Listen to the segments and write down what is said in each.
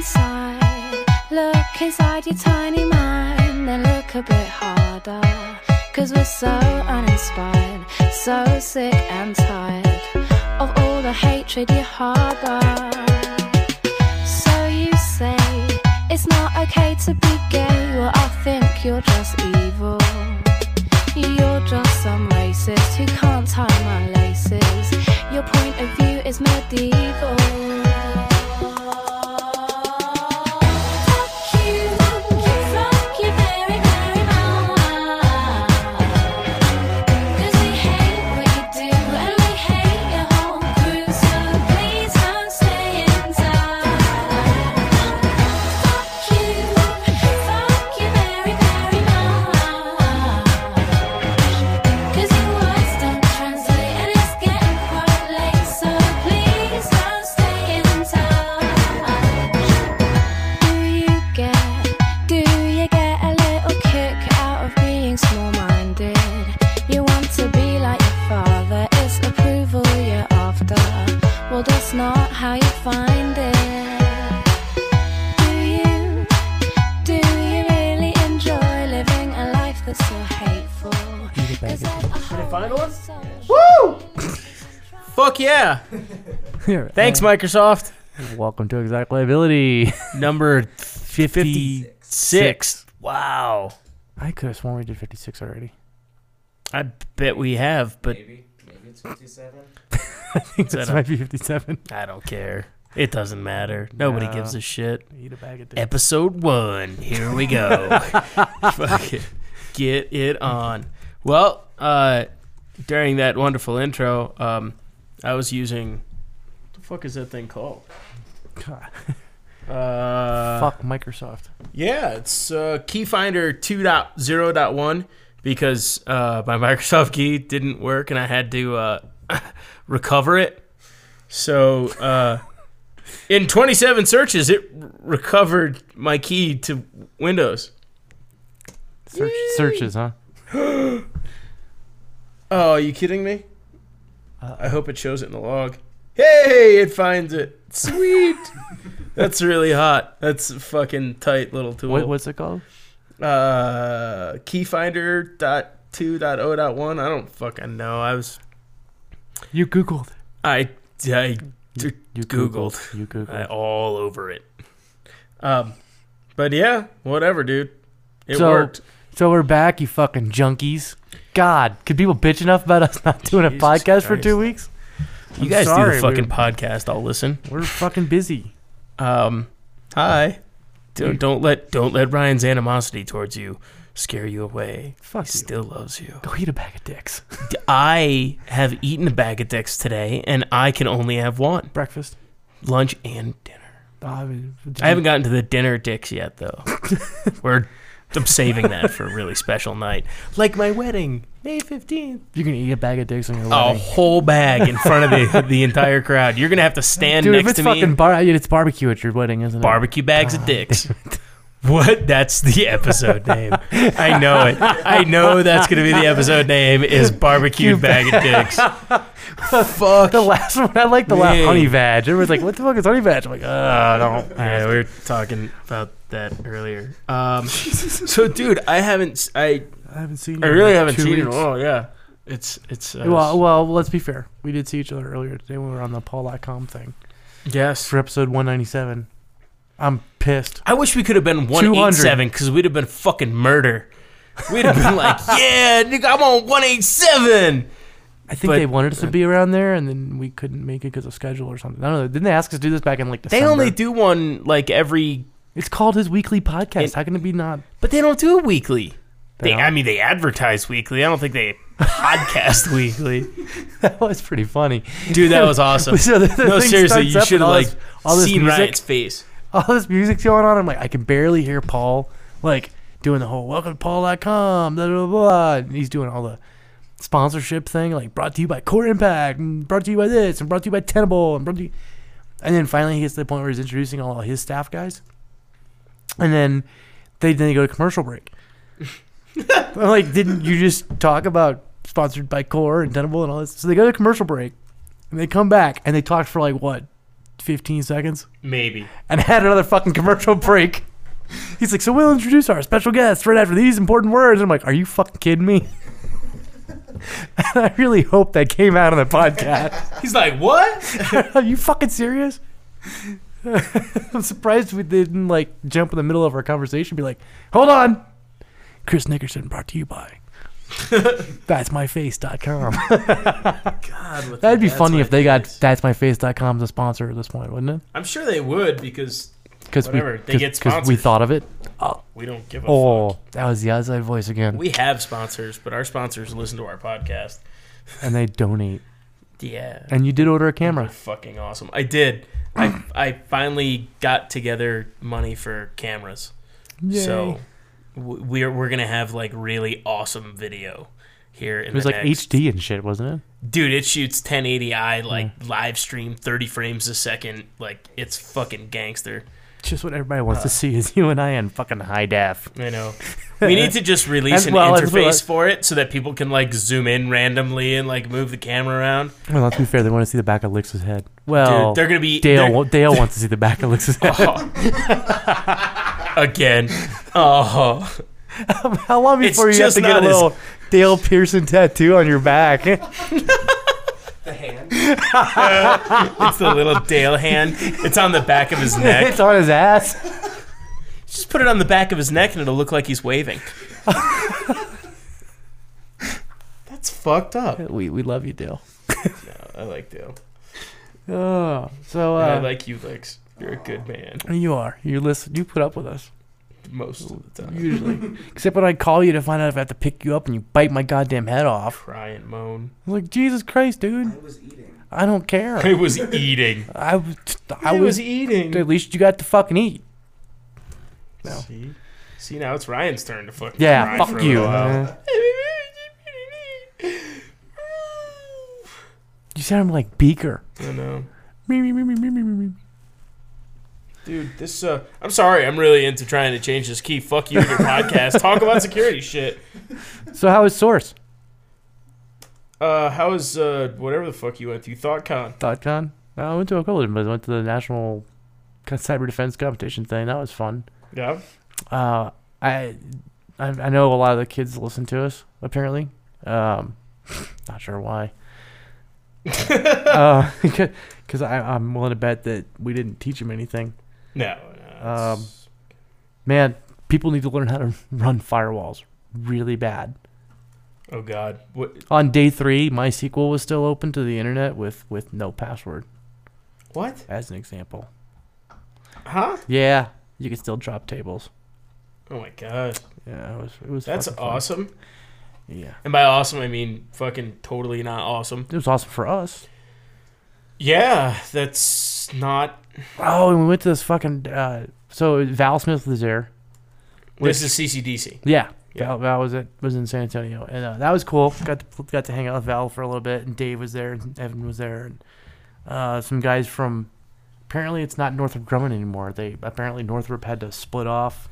inside, look inside your tiny mind, then look a bit harder. Cause we're so uninspired, so sick and tired of all the hatred you harbor. So you say it's not okay to be gay, well, Thanks, Microsoft. Welcome to Exotic Liability. Number 56. Wow. I could have sworn we did 56 already. I bet we have, but Maybe. Maybe it's 57. I think Is that this a- might be 57. I don't care. It doesn't matter. Nobody No. gives a shit. Eat a bag of dicks. Episode one. Here we go. Fuck it. Get it on. Well, uh, during that wonderful intro, um, I was using. Fuck is that thing called? God, Uh, fuck Microsoft. Yeah, it's uh, Keyfinder 2.0.1 because uh, my Microsoft key didn't work and I had to uh, recover it. So uh, in 27 searches, it r- recovered my key to Windows. Search, searches, huh? Oh, are you kidding me? Uh, I hope it shows it in the log. Hey, it finds it. Sweet. That's really hot. That's a fucking tight little tool. What, what's it called? uh keyfinder dot two dot oh dot one i don't fucking know i was You Googled. i i, You, you Googled. You Googled. I all over it um but yeah whatever dude it So- worked so we're back, you fucking junkies. God, could people bitch enough about us not doing a Jesus podcast for two weeks? You I'm guys do the fucking we're- podcast i'll listen We're fucking busy. um hi don't, don't let don't let ryan's animosity towards you scare you away Fuck he you. still loves you Go eat a bag of dicks. i have eaten a bag of dicks today and i can only have one Breakfast. lunch and dinner Uh, I haven't gotten to the dinner dicks yet, though. We're I'm saving that for a really special night, like my wedding, May fifteenth. You're gonna eat a bag of dicks on your wedding. A wedding. whole bag in front of the the entire crowd. You're gonna have to stand Dude, if next it's to fucking me. bar, it's barbecue at your wedding, isn't it? Barbecue bags of dicks. What? That's the episode name. I know it. I know that's gonna be the episode name. Is barbecue bag of dicks. Fuck. The last one, I like the last Man. honey badge. Everyone's like, "What the fuck is honey badge?" I'm like, "Uh, don't." Yeah, we were talking about that earlier. Um, so, dude, I haven't. s- I I haven't seen. I you in really like haven't two seen it. weeks. Oh yeah, it's it's. Uh, Well, well, let's be fair. We did see each other earlier today when we were on the PaulDotCom thing yes. for episode 197. I'm pissed. I wish we could have been one eight seven because we'd have been fucking murder. We'd have been like, yeah, nigga, I'm on one eight seven. I think But- they wanted us to uh, be around there, and then we couldn't make it because of schedule or something. I don't know. Didn't they ask us to do this back in like They December? only do one like every, It's called his weekly podcast. It- How can it be not? but they don't do it weekly. They don't? I mean, they advertise weekly. I don't think they podcast weekly. That was pretty funny. Dude, that was awesome. So the- the no, thing seriously, starts you up should with have all like this- all this seen music. Riot's face. all this music's going on. I'm like, I can barely hear Paul like doing the whole welcome to PaulDotCom, blah, blah, blah. And he's doing all the sponsorship thing, like brought to you by Core Impact, and brought to you by this, and brought to you by Tenable, and brought to you. And then finally he gets to the point where he's introducing all his staff guys. And then they then they go to commercial break. I'm like, didn't you just talk about sponsored by Core and Tenable and all this? So they go to commercial break, and they come back and they talked for like what, 15 seconds Maybe. and had another fucking commercial break. He's like, so we'll introduce our special guest right after these important words. And I'm like, are you fucking kidding me? and I really hope that came out on the podcast. He's like, what? are you fucking serious? I'm surprised we didn't like jump in the middle of our conversation and be like, hold on. Chris Nickerson brought to you by that's myface.com. God, with That'd be funny if they My got that's myface.com as a sponsor at this point, wouldn't it? I'm sure they would because Because we, Whatever, they get we sponsors. thought of it. Oh, we don't give a oh, fuck. that was the outside voice again. We have sponsors, but our sponsors listen to our podcast. and they donate. Yeah. And you did order a camera. fucking awesome. I did. I I finally got together money for cameras. So w- we're we're gonna have like really awesome video here. In it was like next, HD and shit, wasn't it? Dude, it shoots 1080i like live stream, 30 frames a second. Like it's fucking gangster. Just what everybody wants Uh. to see is you and I in fucking high def. I know. We need to just release an well interface for it so that people can like zoom in randomly and like move the camera around. Well, let's be fair. They want to see the back of Lix's head. Well, Dude, they're gonna be Dale. Dale wants to see the back of Lix's head. again. Oh, How long It's before you have just to get a not as- little Dale Pearson tattoo on your back? The hand. it's the little Dale hand. It's on the back of his neck. it's on his ass. Just put it on the back of his neck and it'll look like he's waving. That's fucked up. We we love you, Dale. I like Dale. Oh, so And I uh, like you, Lex. You're a good man you are. You listen. You put up with us most of the time. usually, except when I call you to find out if I have to pick you up and you bite my goddamn head off. Cry and moan. I'm like Jesus Christ, dude. I was eating. I don't care. I was eating. I was. I I was. was eating. At least you got to fucking eat. No. See, see now it's Ryan's turn to fucking Yeah, cry fuck for you. little while. man. You sound like Beaker. I know. Me, me, me, me, me, me, me, me. Dude, this uh I'm sorry, I'm really into trying to change this key. Fuck you and your podcast. Talk about security shit. So how is Source? Uh how is uh whatever the fuck you went to? THOTCON. THOTCON? I went to a couple of them, but I went to the national cyber defense competition thing. That was fun. Yeah. Uh, I, I I know a lot of the kids listen to us. Apparently, um, not sure why. uh, because I'm willing to bet that we didn't teach them anything. No, no. Um, Man, people need to learn how to run firewalls really bad. oh god. What On day three, MySQL was still open to the internet with with no password, what? as an example. Huh? Yeah, you can still drop tables. Oh my god. Yeah, it was it was. That's fucking fun. awesome. Yeah, And by awesome I mean fucking totally not awesome. it was awesome for us. Yeah, that's not Oh, and we went to this fucking. Uh, so Val Smith was there. this is CCDC. Yeah, Yeah. Val, Val was at was in San Antonio, and uh, that was cool. Got to got to hang out with Val for a little bit, and Dave was there, and Evan was there, and uh, some guys from. Apparently, it's not Northrop Grumman anymore. They apparently Northrop had to split off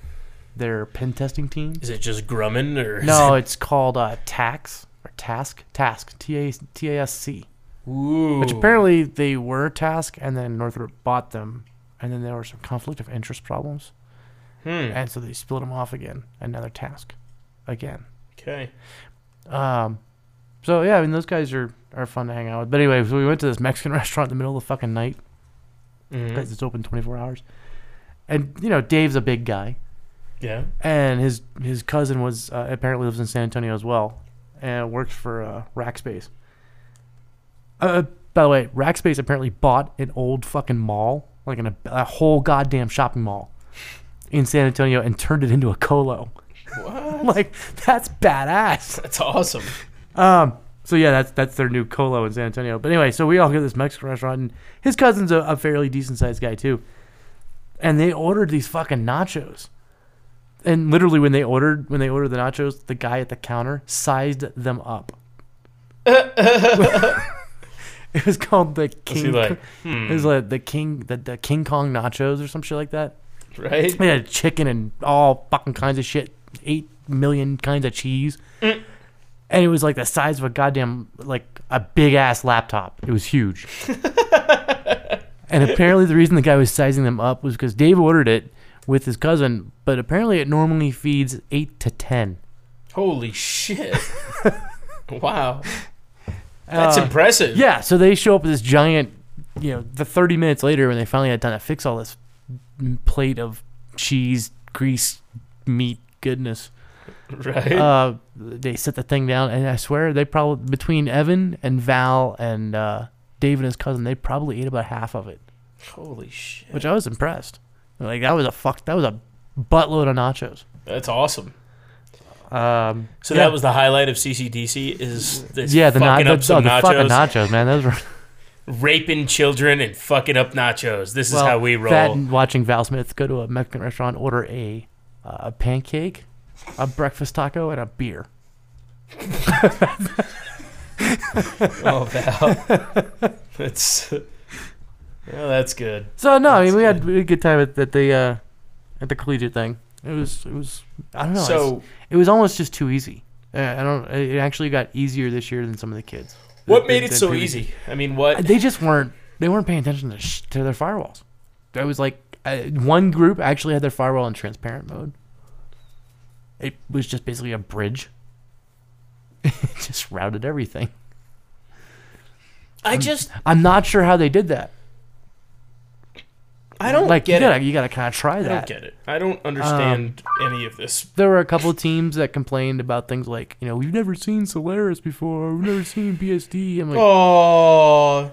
their pen testing team. Is it just Grumman or No, it- it's called uh, Tax or Task Task T A T A S C. Ooh. Which apparently they were Task, and then Northrop bought them, and then there were some conflict of interest problems, Hmm. and so they split them off again. Another Task, again. Okay. Um, so yeah, I mean those guys are are fun to hang out with. But anyway, so we went to this Mexican restaurant in the middle of the fucking night Mhm. because it's open twenty four hours, and you know Dave's a big guy, Yeah. and his his cousin was uh, apparently lives in San Antonio as well, and works for uh, Rackspace. Uh, by the way, Rackspace apparently bought an old fucking mall, like an, a whole goddamn shopping mall in San Antonio, and turned it into a colo. What? Like that's badass. That's awesome. Um. So yeah, that's that's their new colo in San Antonio. But anyway, so we all go to this Mexican restaurant, and his cousin's a, a fairly decent sized guy too. And they ordered these fucking nachos. And literally, when they ordered when they ordered the nachos, the guy at the counter sized them up. it was called the King. like, hmm, It was like the King the, the King Kong nachos or some shit like that. right? They had chicken and all fucking kinds of shit, eight million kinds of cheese, Mm. and it was like the size of a goddamn like a big ass laptop. It was huge, And apparently, the reason the guy was sizing them up was because Dave ordered it with his cousin, but apparently, it normally feeds eight to ten. Holy shit! wow, that's Uh, impressive. Yeah, so they show up with this giant, you know, the 30 minutes later when they finally had time to fix all this plate of cheese, grease, meat goodness. right. Uh, they set the thing down, and I swear they probably between Evan and Val and uh, Dave and his cousin, they probably ate about half of it, Holy shit! which I was impressed. Like that was a fuck, that was a buttload of nachos. That's awesome. Um, So yeah. that was the highlight of CCDC is this yeah, the, na- fucking the, up some oh, the nachos, fucking nachos, man. Those were raping children and fucking up nachos. This is how we roll. That and watching Val Smith go to a Mexican restaurant, order a uh, a pancake, a breakfast taco, and a beer. oh, Val. that's well, that's good. So no, I mean we had, good. had a good time at, at the uh, at the collegiate thing. It was it was I don't know. so, it was almost just too easy. Uh, I don't. It actually got easier this year than some of the kids. what Than- made it so easy? I mean, what? They just weren't. They weren't paying attention to sh- to their firewalls. That was like uh, one group actually had their firewall in transparent mode. It was just basically a bridge. it just routed everything. I just, I'm not sure how they did that. I don't like get you it. gotta, you gotta kind of try that. I don't get it. I don't understand um, any of this. there were a couple of teams that complained about things like, you know, we've never seen Solaris before, we've never seen BSD. I'm like, Oh,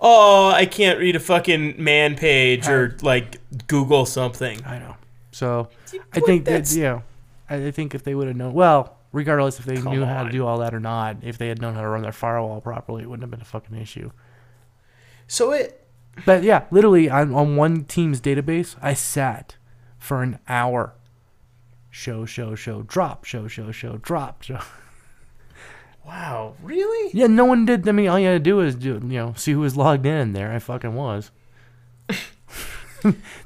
oh, I can't read a fucking man page or like Google something. I know. So I think that That's- you know, I I think if they would have known, well, regardless if they Come knew how to do all that or not, if they had known how to run their firewall properly, it wouldn't have been a fucking issue. So it, But yeah, literally on, on one team's database, I sat for an hour. Show, show, show, drop, show, show, show, drop, show. wow, really? Yeah, no one did. I mean, all you had to do was do, you know, see who was logged in. There, I fucking was.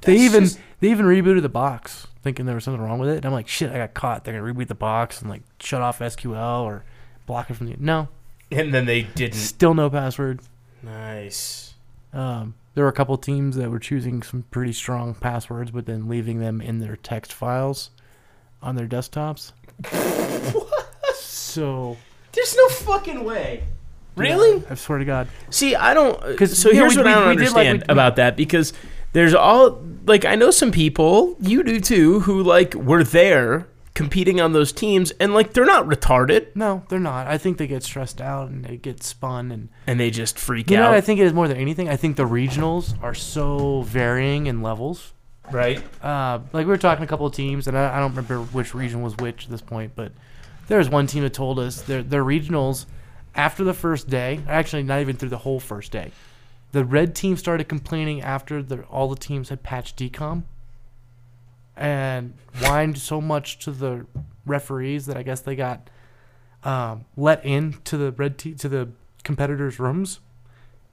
they even just- they even rebooted the box, thinking there was something wrong with it. And I'm like, shit, I got caught. They're gonna reboot the box and like shut off SQL or block it from the. No, And then they didn't. still no password. Nice. Um, there were a couple teams that were choosing some pretty strong passwords, but then leaving them in their text files on their desktops. So There's no fucking way. Really? I swear to God. See, I don't. 'Cause, So yeah, here's we- what I don't we did, like, understand we- about that because there's all like I know some people, you do too, who like were there competing on those teams and like they're not retarded No, they're not. I think they get stressed out and they get spun and and they just freak You know out, what I think it is more than anything? I think the regionals are so varying in levels. right? Uh, like we were talking a couple of teams, and I, I don't remember which region was which at this point, but there was one team that told us their their regionals after the first day, actually not even through the whole first day, the red team started complaining after the, all the teams had patched DCOM and whined so much to the referees that I guess they got um, let in to the red te- to the competitors' rooms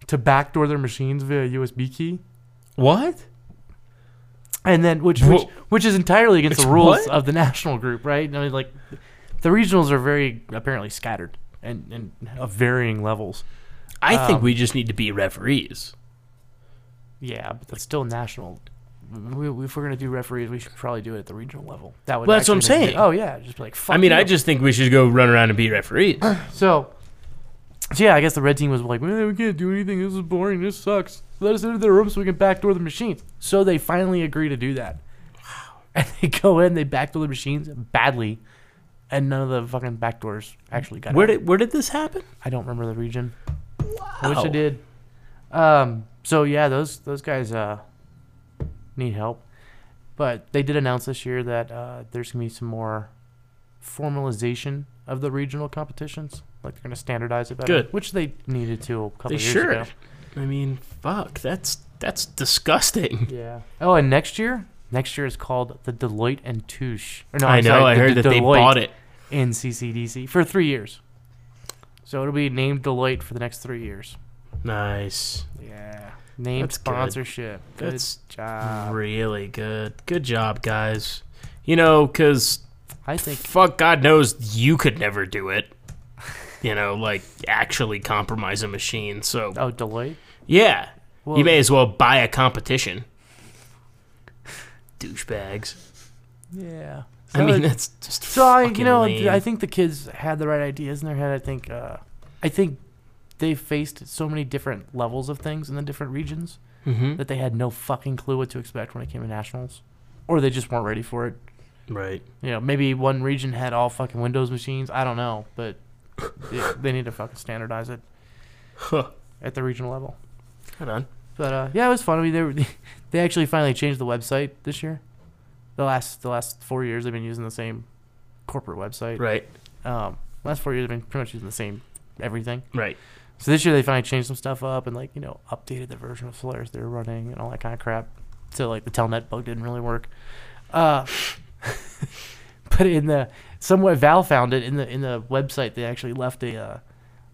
to backdoor their machines via USB key. What? And then, which which, which is entirely against the rules what? of the national group, right? I mean, like the regionals are very apparently scattered and, and of varying levels. I think Um, we just need to be referees. Yeah, but that's still national. We, if we're gonna do referees, we should probably do it at the regional level. That would. Well, that's what I'm actually make saying. Oh yeah, just be like. Fuck I mean, you. I just think we should go run around and be referees. So, so yeah, I guess the red team was like, "Man, we can't do anything. This is boring. This sucks. Let us into their room so we can backdoor the machines." So they finally agree to do that. Wow. And they go in, they backdoor the machines badly, and none of the fucking backdoors actually got. where out. did where did this happen? I don't remember the region. I wish I did. Um. So yeah, those those guys uh need help, but they did announce this year that uh, there's gonna be some more formalization of the regional competitions. Like they're gonna standardize it better, Good. which they needed to a couple They years should. ago. I mean, fuck, that's that's disgusting. Yeah. Oh, and next year, next year is called the Deloitte and Touche. Or no, I I'm know. sorry, I heard that they Deloitte bought it. in CCDC for three years. So it'll be named Deloitte for the next three years. Nice. Yeah. Name That's sponsorship. Good That's job. really good. Good job, guys. You know, because I think fuck, God knows you could never do it. You know, like actually compromise a machine. So oh Deloitte. yeah, Well, you may as well buy a competition. Douchebags. Yeah. I mean, that's just So I, you know, lame. I think the kids had the right ideas in their head. I think, uh, I think they faced so many different levels of things in the different regions Mhm. that they had no fucking clue what to expect when it came to nationals, or they just weren't ready for it. right. You know, maybe one region had all fucking Windows machines. I don't know, but they, they need to fucking standardize it Huh. at the regional level. Hold on. But uh, yeah, it was fun. I mean, they were, they actually finally changed the website this year. The last the last four years, they've been using the same corporate website. Right. Um, last four years, they've been pretty much using the same everything. Right. So this year, they finally changed some stuff up and like you know updated the version of Solaris they were running and all that kind of crap. So like the telnet bug didn't really work. Uh, but in the somewhat Val found it in the in the website they actually left a uh,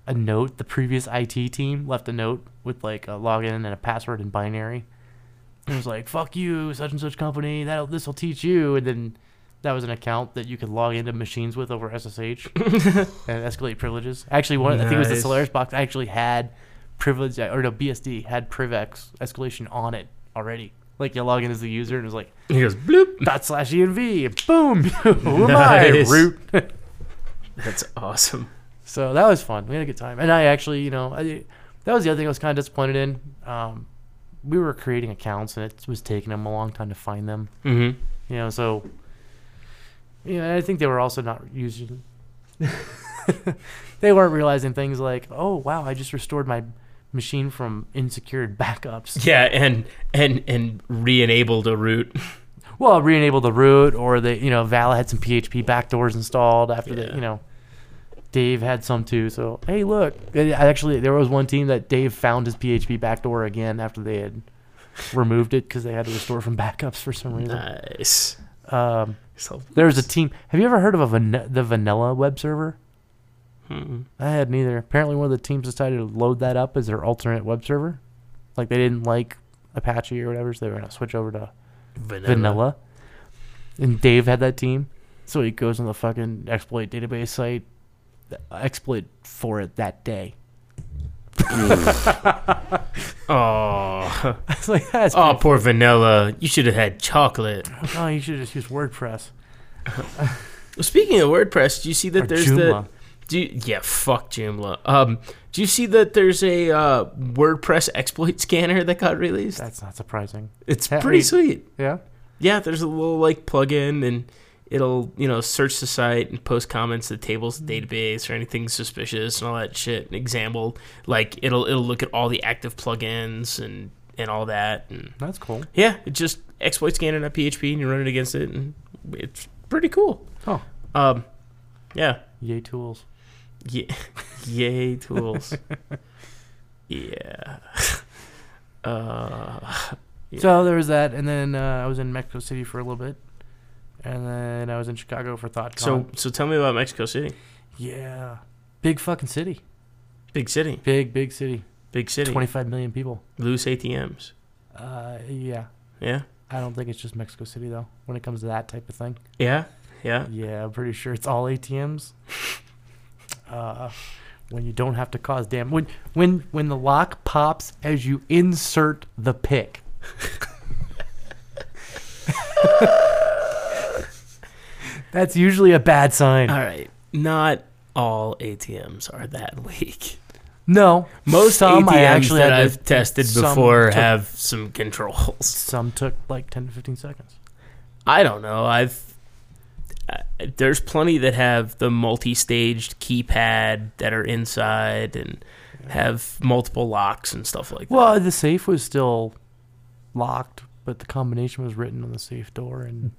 a note. The previous IT team left a note with like a login and a password in binary. It was like "fuck you, such and such company. That this will teach you." And then that was an account that you could log into machines with over SSH and escalate privileges. Actually, one I think it was the Solaris box actually had privilege or no BSD had PrivX escalation on it already. Like you log in as the user and it was like He goes bloop. dot slash env boom, who am I? Root. That's awesome. so that was fun. We had a good time, and I actually, you know, I, that was the other thing I was kind of disappointed in. Um, we were creating accounts, and it was taking them a long time to find them. Mm-hmm. You know, so yeah, I think they were also not using. they weren't realizing things like, oh wow, I just restored my machine from insecured backups. Yeah, and and and re-enabled a root. Well, re-enabled the root, or they, you know, Vala had some PHP backdoors installed after Yeah. the, you know, Dave had some too. So hey, look, actually, there was one team that Dave found his PHP backdoor again after they had removed it because they had to restore from backups for some reason. Nice. Um, So there's a team. Have you ever heard of a van- the Vanilla web server? Mm-mm. I had neither. Apparently, one of the teams decided to load that up as their alternate web server. Like they didn't like Apache or whatever, so they were gonna switch over to vanilla. Vanilla. And Dave had that team, so he goes on the fucking exploit database site, exploit for it that day. Hmm. Oh, I was like, that's oh, poor vanilla. You should have had chocolate. oh, you should just use WordPress Well, speaking of WordPress, do you see that or there's Joomla. the do you, yeah fuck Joomla. Um, do you see that there's a uh, WordPress exploit scanner that got released? That's not surprising. It's Hey, pretty wait. sweet. Yeah. Yeah, there's a little like plugin and it'll you know search the site and post comments to the tables Mm-hmm. database or anything suspicious and all that shit. An example, like it'll it'll look at all the active plugins and and all that and That's cool. yeah, it just exploit scanner.php and you run it against it and it's pretty cool. Oh. Um, yeah, Yay tools. yeah, yay tools. yeah. Uh, Yeah. So there was that, and then uh, I was in Mexico City for a little bit, and then I was in Chicago for THOTCON. so so tell me about Mexico City. yeah, big fucking city, Big city, big big city, big city. twenty five million people. Loose ATMs. Uh, yeah, Yeah. I don't think it's just Mexico City though. When it comes to that type of thing, Yeah. Yeah. yeah, I'm pretty sure it's all ATMs. Uh, when you don't have to cause damage, when when when the lock pops as you insert the pick. That's usually a bad sign. All right. Not all ATMs are that weak. No, Most some ATMs I actually that I've tested before took- have some controls. Some took like ten to fifteen seconds. I don't know. I've uh, there's plenty that have the multi-staged keypad that are inside and have multiple locks and stuff like that. Well, the safe was still locked, but the combination was written on the safe door and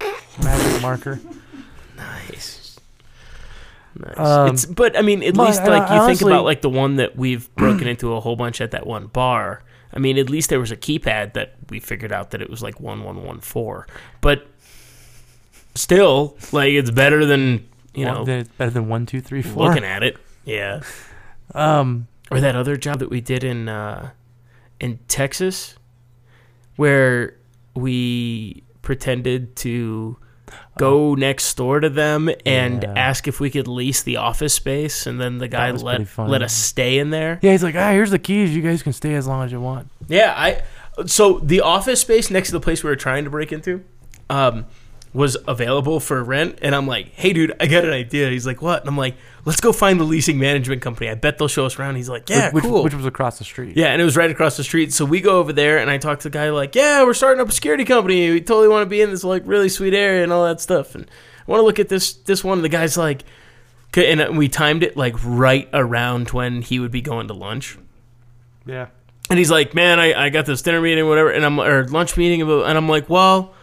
magic marker. Nice. Nice. Um, it's, but I mean, at least I- like you I think about like the one that we've broken into a whole bunch at that one bar. I mean, at least there was a keypad that we figured out that it was like one one one four. But still, like it's better than you know One- better than one, two, three, four. looking at it. Yeah. Um, Or that other job that we did in uh, in Texas, where we pretended to go next door to them and. Yeah. ask if we could lease the office space, and then the guy let let us stay in there. yeah, he's like, ah, here's the keys. You guys can stay as long as you want. Yeah, I. So the office space next to the place we were trying to break into, um, was available for rent, and I'm like, "Hey, dude, I got an idea." He's like, "What?" And I'm like, "Let's go find the leasing management company. I bet they'll show us around." He's like, "Yeah, which, cool." which was across the street. yeah, and it was right across the street. So we go over there, and I talk to the guy like, "Yeah, we're starting up a security company. We totally want to be in this like really sweet area and all that stuff." And I want to look at this this one. The guy's like, and uh, we timed it like right around when he would be going to lunch. yeah. And he's like, "Man, I, I got this dinner meeting, whatever, and I'm or lunch meeting, and I'm like, well,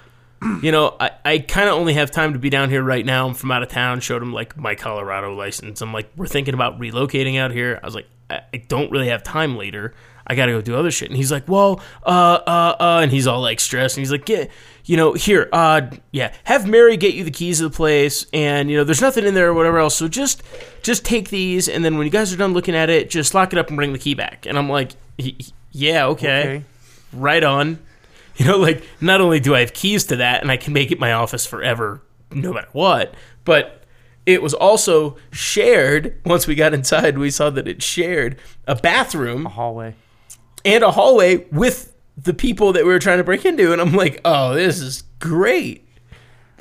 you know, I, I kind of only have time to be down here right now. I'm from out of town. Showed him like my Colorado license. I'm like, we're thinking about relocating out here. I was like, I, I don't really have time later. I got to go do other shit. And he's like, well, uh, uh, uh, and he's all like stressed. And he's like, get, you know, here, uh, yeah, have Mary get you the keys of the place, and you know, there's nothing in there or whatever else. So just, just take these, and then when you guys are done looking at it, just lock it up and bring the key back. And I'm like, "Y- y- yeah, Okay. right on. You know, like not only do I have keys to that and I can make it my office forever, no matter what, but it was also shared. Once we got inside, we saw that it shared a bathroom A hallway. and a hallway with the people that we were trying to break into. And I'm like, oh, this is great.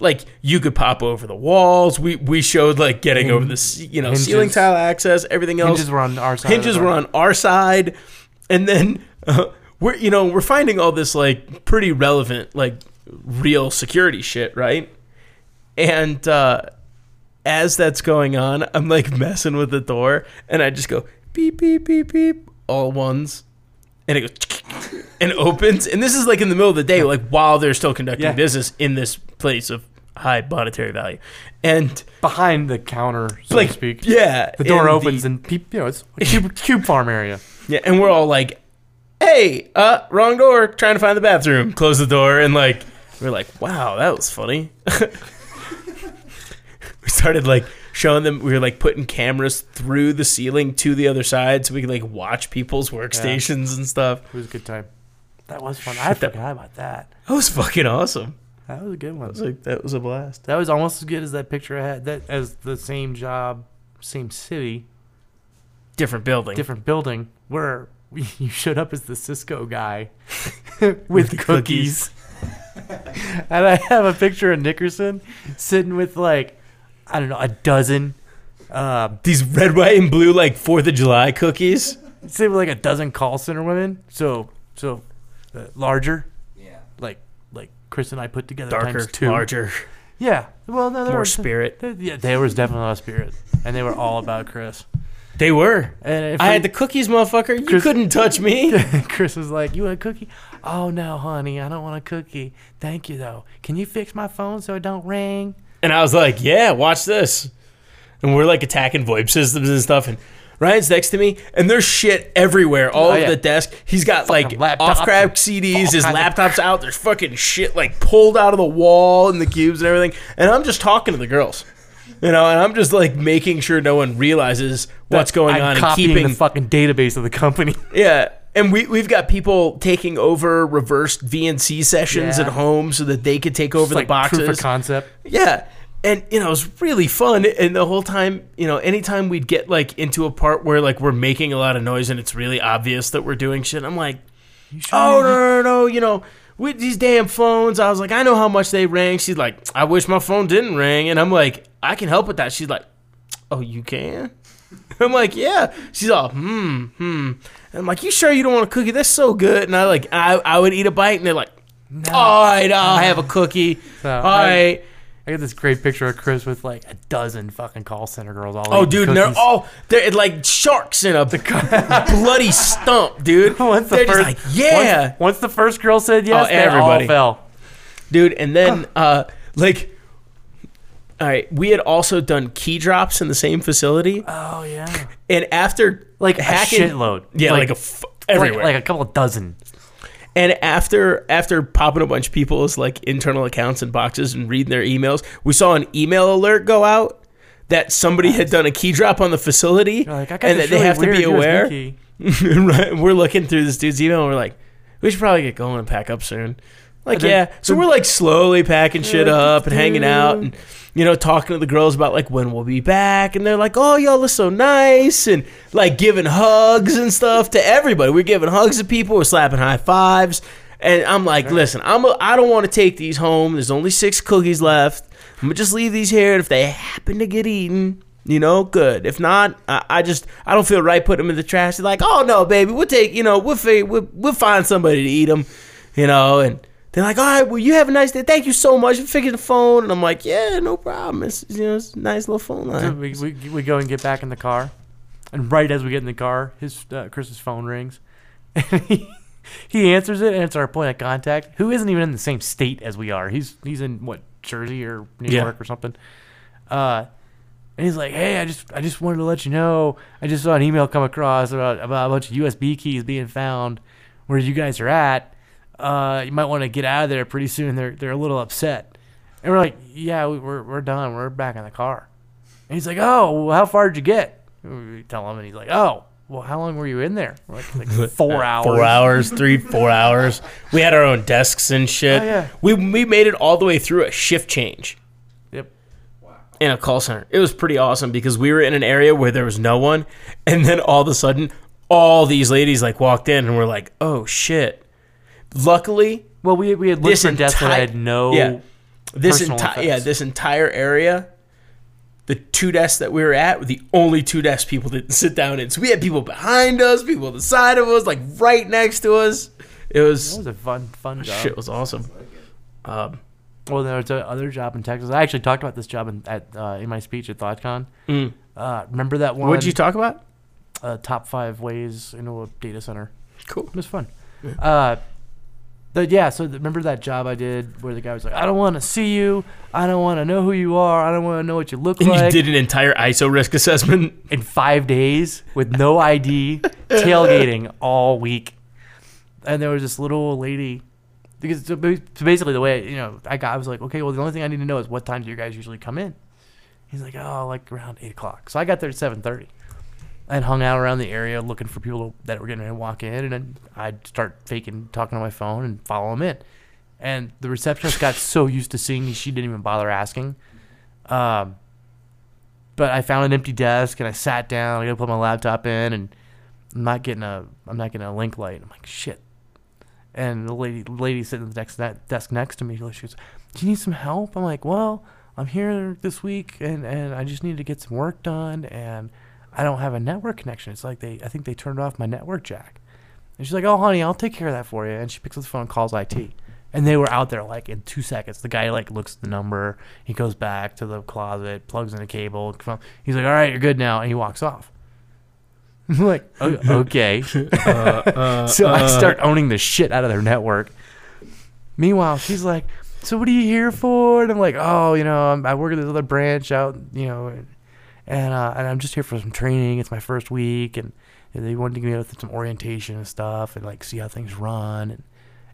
Like you could pop over the walls. We we showed like getting over the you know ceiling tile access, everything else Hinges were on our side. hinges were on our side and then uh, we're you know we're finding all this like pretty relevant like real security shit right and uh as that's going on i'm like messing with the door and i just go beep beep beep beep all ones and it goes and opens and this is like in the middle of the day like while they're still conducting Yeah. business in this place of high monetary value and behind the counter, so like to speak. yeah The door and opens and peop, you know it's a cube, cube farm area. Yeah, and we're all like, "Hey, uh, wrong door. Trying to find the bathroom." Close the door, and like, we're like, "Wow, that was funny." we started like showing them. We were like putting cameras through the ceiling to the other side, so we could like watch people's workstations and stuff. It was a good time. That was fun. I Shit, that- forgot about that. That was fucking awesome. That was a good I one. was like, that was a blast. That was almost as good as that picture I had. That as the same job, same city, Different building. different building, where you showed up as the Cisco guy with the cookies. and I have a picture of Nickerson sitting with like I don't know a dozen, uh, These red, white, and blue like Fourth of July cookies. say with like a dozen call center women. So so uh, larger, Yeah. like like Chris and I put together Darker, times two. larger, Yeah. Well, no, there more was, spirit. there- yeah, there was definitely a lot of spirit, and they were all about Chris. They were. And if I had the cookies, motherfucker. You Chris- couldn't touch me. Chris was like, "You want a cookie? Oh no, honey, I don't want a cookie. Thank you though. Can you fix my phone so it don't ring?" And I was like, yeah, watch this. And we're like attacking VoIP systems and stuff. And Ryan's next to me, and there's shit everywhere, all Oh, over yeah. the desk. He's got like Fucking laptops off crack CDs, his kinds of- laptop's out. There's fucking shit like pulled out of the wall and the cubes and everything. And I'm just talking to the girls. You know, and I'm just like making sure no one realizes what's going I'm on and copying keeping the fucking database of the company. yeah. And we, we've got people taking over reversed VNC sessions Yeah. at home so that they could take over It's the like boxes. proof of concept. Yeah. And you know, it was really fun. And the whole time, you know, anytime we'd get like into a part where like we're making a lot of noise and it's really obvious that we're doing shit, I'm like, oh no, no, no, no, you know, with these damn phones. I was like, I know how much they ring. She's like, I wish my phone didn't ring. And I'm like, I can help with that. She's like, Oh, you can? I'm like, yeah. She's all, hmm, hmm. And I'm like, you sure you don't want a cookie? That's so good. And I like, I, I would eat a bite, and they're like, all right, I'll have a cookie. So, all right. I got this great picture of Chris with like a dozen fucking call center girls all. Oh, dude, and they're all they're like sharks in a bloody stump, dude. Once the they're first, just like, yeah, Once, once the first girl said yes, Oh, they everybody. all fell. dude. And then, uh, like, all right, we had also done key drops in the same facility, Oh yeah, and after like hacking, a shitload. yeah, like, a f- everywhere. like, like a couple dozen. And after after popping a bunch of people's like internal accounts and boxes and reading their emails, we saw an email alert go out that somebody had done a key drop on the facility, like, and that they really have to be aware. right, we're looking through this dude's email, and we're like, we should probably get going and pack up soon. Like then- yeah, so we're like slowly packing shit up and hanging out and you know talking to the girls about like when we'll be back and they're like, "Oh, y'all are so nice" and like giving hugs and stuff to everybody. We're giving hugs to people, we're slapping high fives. And I'm like, "Listen, I'm a, I don't want to take these home. There's only 6 cookies left. I'm going to just leave these here and if they happen to get eaten, you know, good. If not, I, I just I don't feel right putting them in the trash. They're like, "Oh no, baby, we'll take, you know, we'll we'll, we'll find somebody to eat them." You know, and they're like, all right, well, you have a nice day. Thank you so much for fixing the phone. And I'm like, yeah, no problem. It's, you know, it's a nice little phone line. we, we, we go and get back in the car, and right as we get in the car, his uh, Chris's phone rings, and he, he answers it, and it's our point of contact, who isn't even in the same state as we are. He's he's in what Jersey or New Yeah. York or something. Uh, and he's like, "Hey, I just I just wanted to let you know, I just saw an email come across about about a bunch of USB keys being found where you guys are at. Uh, you might want to get out of there pretty soon. They're they're a little upset." And we're like, "Yeah, we, we're we're done. We're back in the car." And he's like, "Oh, well, how far did you get?" We tell him, and he's like, "Oh, well, how long were you in there?" We're like, like four hours. Four hours, three, four hours. We had our own desks and shit. Oh, yeah. We we made it all the way through a shift change Yep. in a call center. It was pretty awesome because we were in an area where there was no one, and then all of a sudden, all these ladies like walked in, and we're like, oh shit. Luckily, Well, we we had looked This for desks that entire- had no. yeah. this entire yeah this entire area the two desks that we were at were the only two desks people didn't sit down in so we had people behind us people on the side of us like right next to us it That was was a fun fun job. shit was awesome um, Well, there was another job in Texas. I actually talked about this job in, at uh, in my speech at THOTCON. mm. Uh, remember that one? what'd you talk about uh, top five ways into a data center. cool It was fun. Uh, but yeah, so the, remember that job I did where the guy was like, "I don't want to see you. I don't want to know who you are. I don't want to know what you look and like." you did an entire iso risk assessment in five days with no ID, tailgating all week. And there was this little old lady. Because so ba- so basically the way you know I got I was like okay well the only thing I need to know is what time do you guys usually come in? He's like oh like around eight o'clock so I got there at seven thirty, and hung out around the area looking for people that were getting ready to walk in and I'd start faking talking on my phone and follow them in, and the receptionist got so used to seeing me she didn't even bother asking, um, but I found an empty desk and I sat down. I gotta put my laptop in, and I'm not getting a I'm not getting a link light. I'm like shit. And the lady lady sitting at the desk that desk next to me, she goes, "Do you need some help?" I'm like, "Well, I'm here this week, and and I just need to get some work done, and I don't have a network connection. It's like they I think they turned off my network jack." And she's like, "Oh, honey, I'll take care of that for you." And she picks up the phone, and calls IT. And they were out there like in two seconds. The guy like looks at the number. He goes back to the closet, plugs in a cable. He's like, "All right, you're good now," and he walks off. I'm like, "O- okay. Uh, so I start owning the shit out of their network. Meanwhile, she's like, "So what are you here for?" And I'm like, "Oh, you know, I'm, I work at this other branch out, you know, and and, uh, and I'm just here for some training. It's my first week, and, and they wanted to give me with some orientation and stuff, and like see how things run, and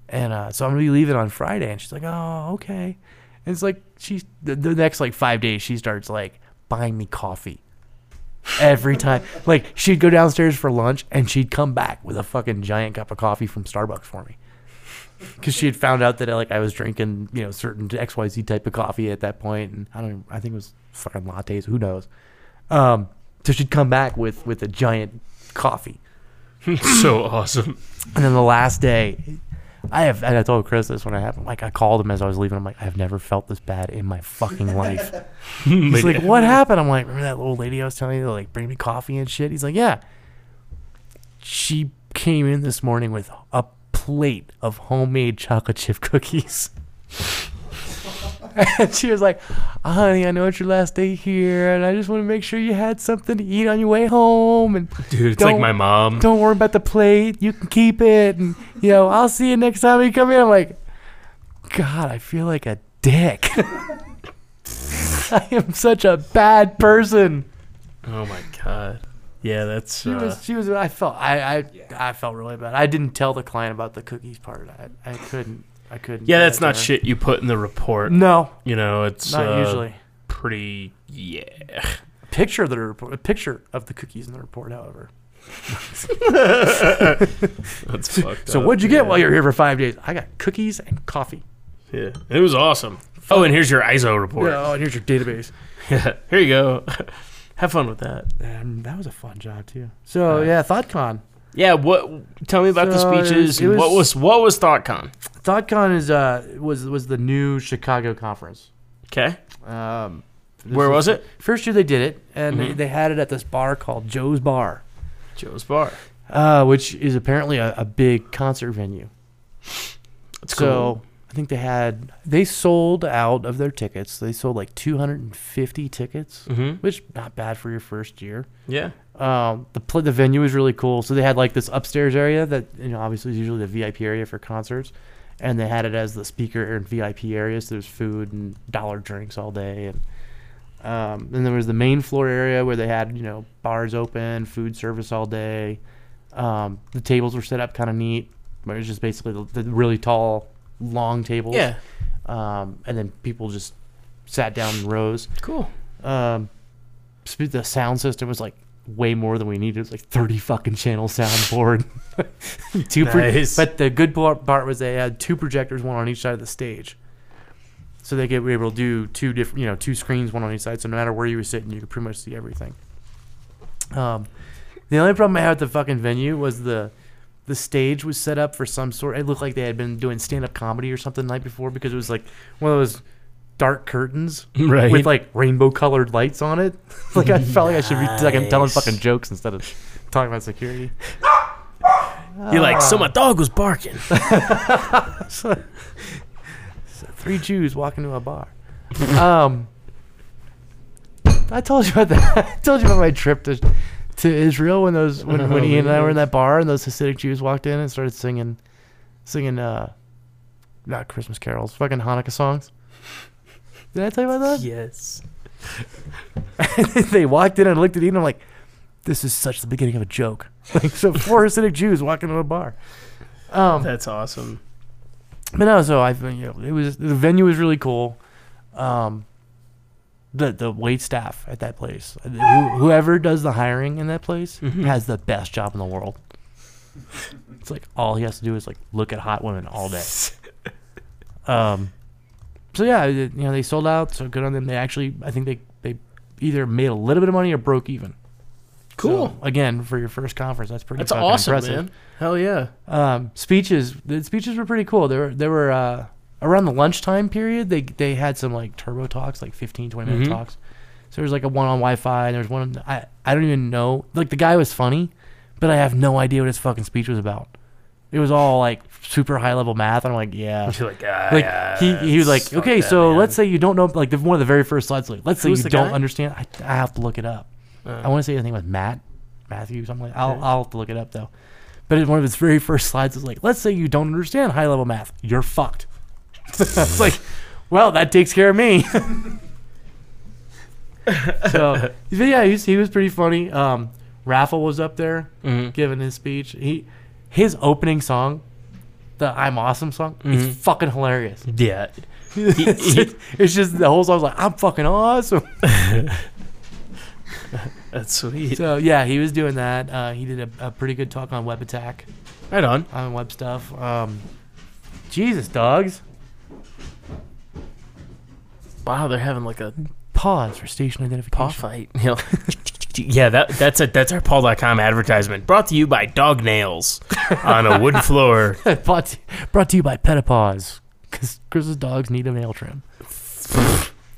and uh, so I'm gonna be leaving on Friday." And she's like, "Oh, okay." And it's like she's the, the next like five days, she starts like buying me coffee every time. Like she'd go downstairs for lunch and she'd come back with a fucking giant cup of coffee from Starbucks for me. Because she had found out that like I was drinking, you know, certain X Y Z type of coffee at that point, and I don't, even, I think it was fucking lattes. Who knows? Um, so she'd come back with with a giant coffee, so awesome and then the last day, I have, and I told Chris this when I happened. Like I called him as I was leaving. I'm like, I've never felt this bad in my fucking life. He's like, what happened? I'm like, remember that old lady I was telling you to like bring me coffee and shit? He's like, yeah. She came in this morning with a plate of homemade chocolate chip cookies. and she was like, honey, I know it's your last day here, and I just want to make sure you had something to eat on your way home. And dude it's like my mom don't worry about the plate. You can keep it. And, you know, I'll see you next time you come in. I'm like, God, I feel like a dick. I am such a bad person. oh my god yeah that's She uh, was, she was, I felt, I, I, I felt really bad. I didn't tell the client about the cookies part. I, I couldn't, I couldn't. yeah that's not shit you put in the report No, you know it's not uh, usually. pretty yeah A picture of the report, a picture of the cookies in the report, however. That's fucked So up, what'd you get yeah. while you're here for five days? I got cookies and coffee. Yeah, it was awesome. Oh, and here's your ISO report. Yeah, oh, and here's your database. Yeah, here you go. Have fun with that. And that was a fun job too. So yeah, THOTCON. Yeah, what? Tell me about the So, it was- speeches. it and what was- was what was THOTCON? THOTCON is uh was was the new Chicago conference. Okay, Um, where is- was it? First year they did it, and they, Mhm. they had it at this bar called Joe's Bar, Joe's Bar. uh, which is apparently a, a big concert venue. That's so cool. I think they had they sold out of their tickets. They sold like 250 tickets, Mm-hmm. which not bad for your first year. Yeah. Um, the pl- the venue was really cool. So they had like this upstairs area that you know obviously is usually the VIP area for concerts, and they had it as the speaker and VIP area. So there's food and dollar drinks all day, and um, then there was the main floor area where they had you know bars open, food service all day. Um, the tables were set up kind of neat, but it was just basically the, the really tall, long tables. Yeah. Um, and then people just sat down in rows. Cool. Um, the sound system was like way more than we needed. It was like 30 fucking channel soundboard. two pro- Nice. but the good part part was they had two projectors, one on each side of the stage. So they could be able to do two different, you know, two screens, one on each side. So no matter where you were sitting, you could pretty much see everything. Um, the only problem I had with the fucking venue was the the stage was set up for some sort. It looked like they had been doing stand up comedy or something the night before because it was like one of those dark curtains Right. with like rainbow colored lights on it. like I felt like I should be like I'm telling fucking jokes instead of talking about security. You're like, so my dog was barking. So three Jews walking into a bar. Um, I told you about that. I told you about my trip to to Israel when those when, when Oh, Ian and I were in that bar and those Hasidic Jews walked in and started singing singing uh not Christmas carols, fucking Hanukkah songs. Did I tell you about that? yes. they walked in and looked at Ian. I'm like, this is such the beginning of a joke. Like, so four Hasidic Jews walking into a bar. Um, That's awesome. but no, so I think you know, it was the venue was really cool. Um, the the wait staff at that place, who, whoever does the hiring in that place, Mhm. has the best job in the world. It's like all he has to do is like look at hot women all day. Um, so yeah, you know they sold out, so good on them. They actually, I think they they either made a little bit of money or broke even. Cool. So, again, for your first conference, that's pretty. That's awesome, impressive. man. Hell yeah. Um, speeches. The speeches were pretty cool. They were they were uh, around the lunchtime period. They they had some like turbo talks, like 15, 20 minute Mhm. talks. So there was like a one on Wi-Fi. And there was one. I I don't even know. Like the guy was funny, but I have no idea what his fucking speech was about. It was all like super high level math. And I'm like, yeah. You're like, ah, Like yeah, he, he was like, okay, that, so man." let's say you don't know, like the, one of the very first slides, like let's say Who's you don't guy? understand. I, I have to look it up. Uh, I want to say his name was Matt, Matthew, or something like. I'll Okay. I'll have to look it up though. But in one of his very first slides is like, let's say you don't understand high level math, you're fucked. it's like, well, that takes care of me. so yeah, he was, he was pretty funny. Um, Rafal was up there mhm. giving his speech. He his opening song, the "I'm Awesome" song, Mhm. is fucking hilarious. Yeah. it's, just, it's just the whole song's like, "I'm fucking awesome." That's sweet. So yeah, he was doing that. Uh, he did a, a pretty good talk on web attack, Right on. on web stuff. Um, Jesus, dogs. Wow, they're having like a Pause for station identification. paw fight. You know? yeah, that that's a that's our PaulDotCom advertisement. Brought to you by Dog Nails on a wooden floor. brought, to, brought to you by Petapaws, because Chris's dogs need a nail trim.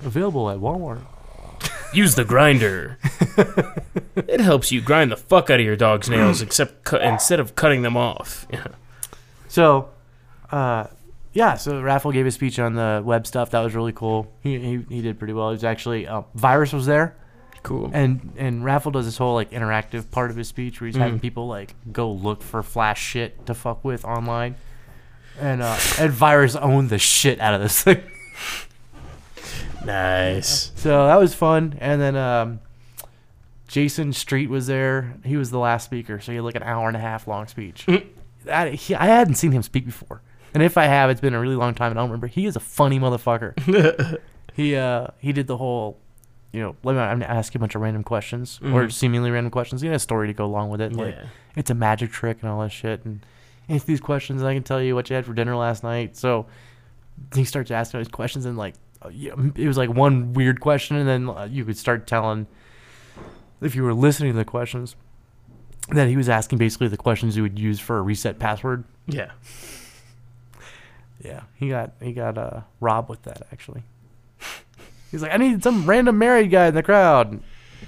Available at Walmart. Use the grinder. it helps you grind the fuck out of your dog's nails, except cu- instead of cutting them off. Yeah. So, uh, yeah, so Rafal gave a speech on the web stuff. That was really cool. He, he, he did pretty well. He was actually, uh, Virus was there. Cool. And and Rafal does this whole like interactive part of his speech where he's having Mm. people like go look for flash shit to fuck with online. And uh and Virus owned the shit out of this thing. Nice. So that was fun. And then um Jayson Street was there. He was the last speaker, so he had like an hour and a half long speech. Mm. That, he, I hadn't seen him speak before. And if I have, it's been a really long time and I don't remember. He is a funny motherfucker. he uh he did the whole you know, let me I'm gonna ask you a bunch of random questions or Mhm. seemingly random questions. You know, a story to go along with it. Like Yeah. it's a magic trick and all that shit. And answer these questions, and I can tell you what you had for dinner last night. So he starts asking these questions, and like, uh, it was like one weird question, and then uh, you could start telling if you were listening to the questions that he was asking basically the questions you would use for a reset password. Yeah. Yeah, he got he got uh robbed with that actually. He's like, I need some random married guy in the crowd.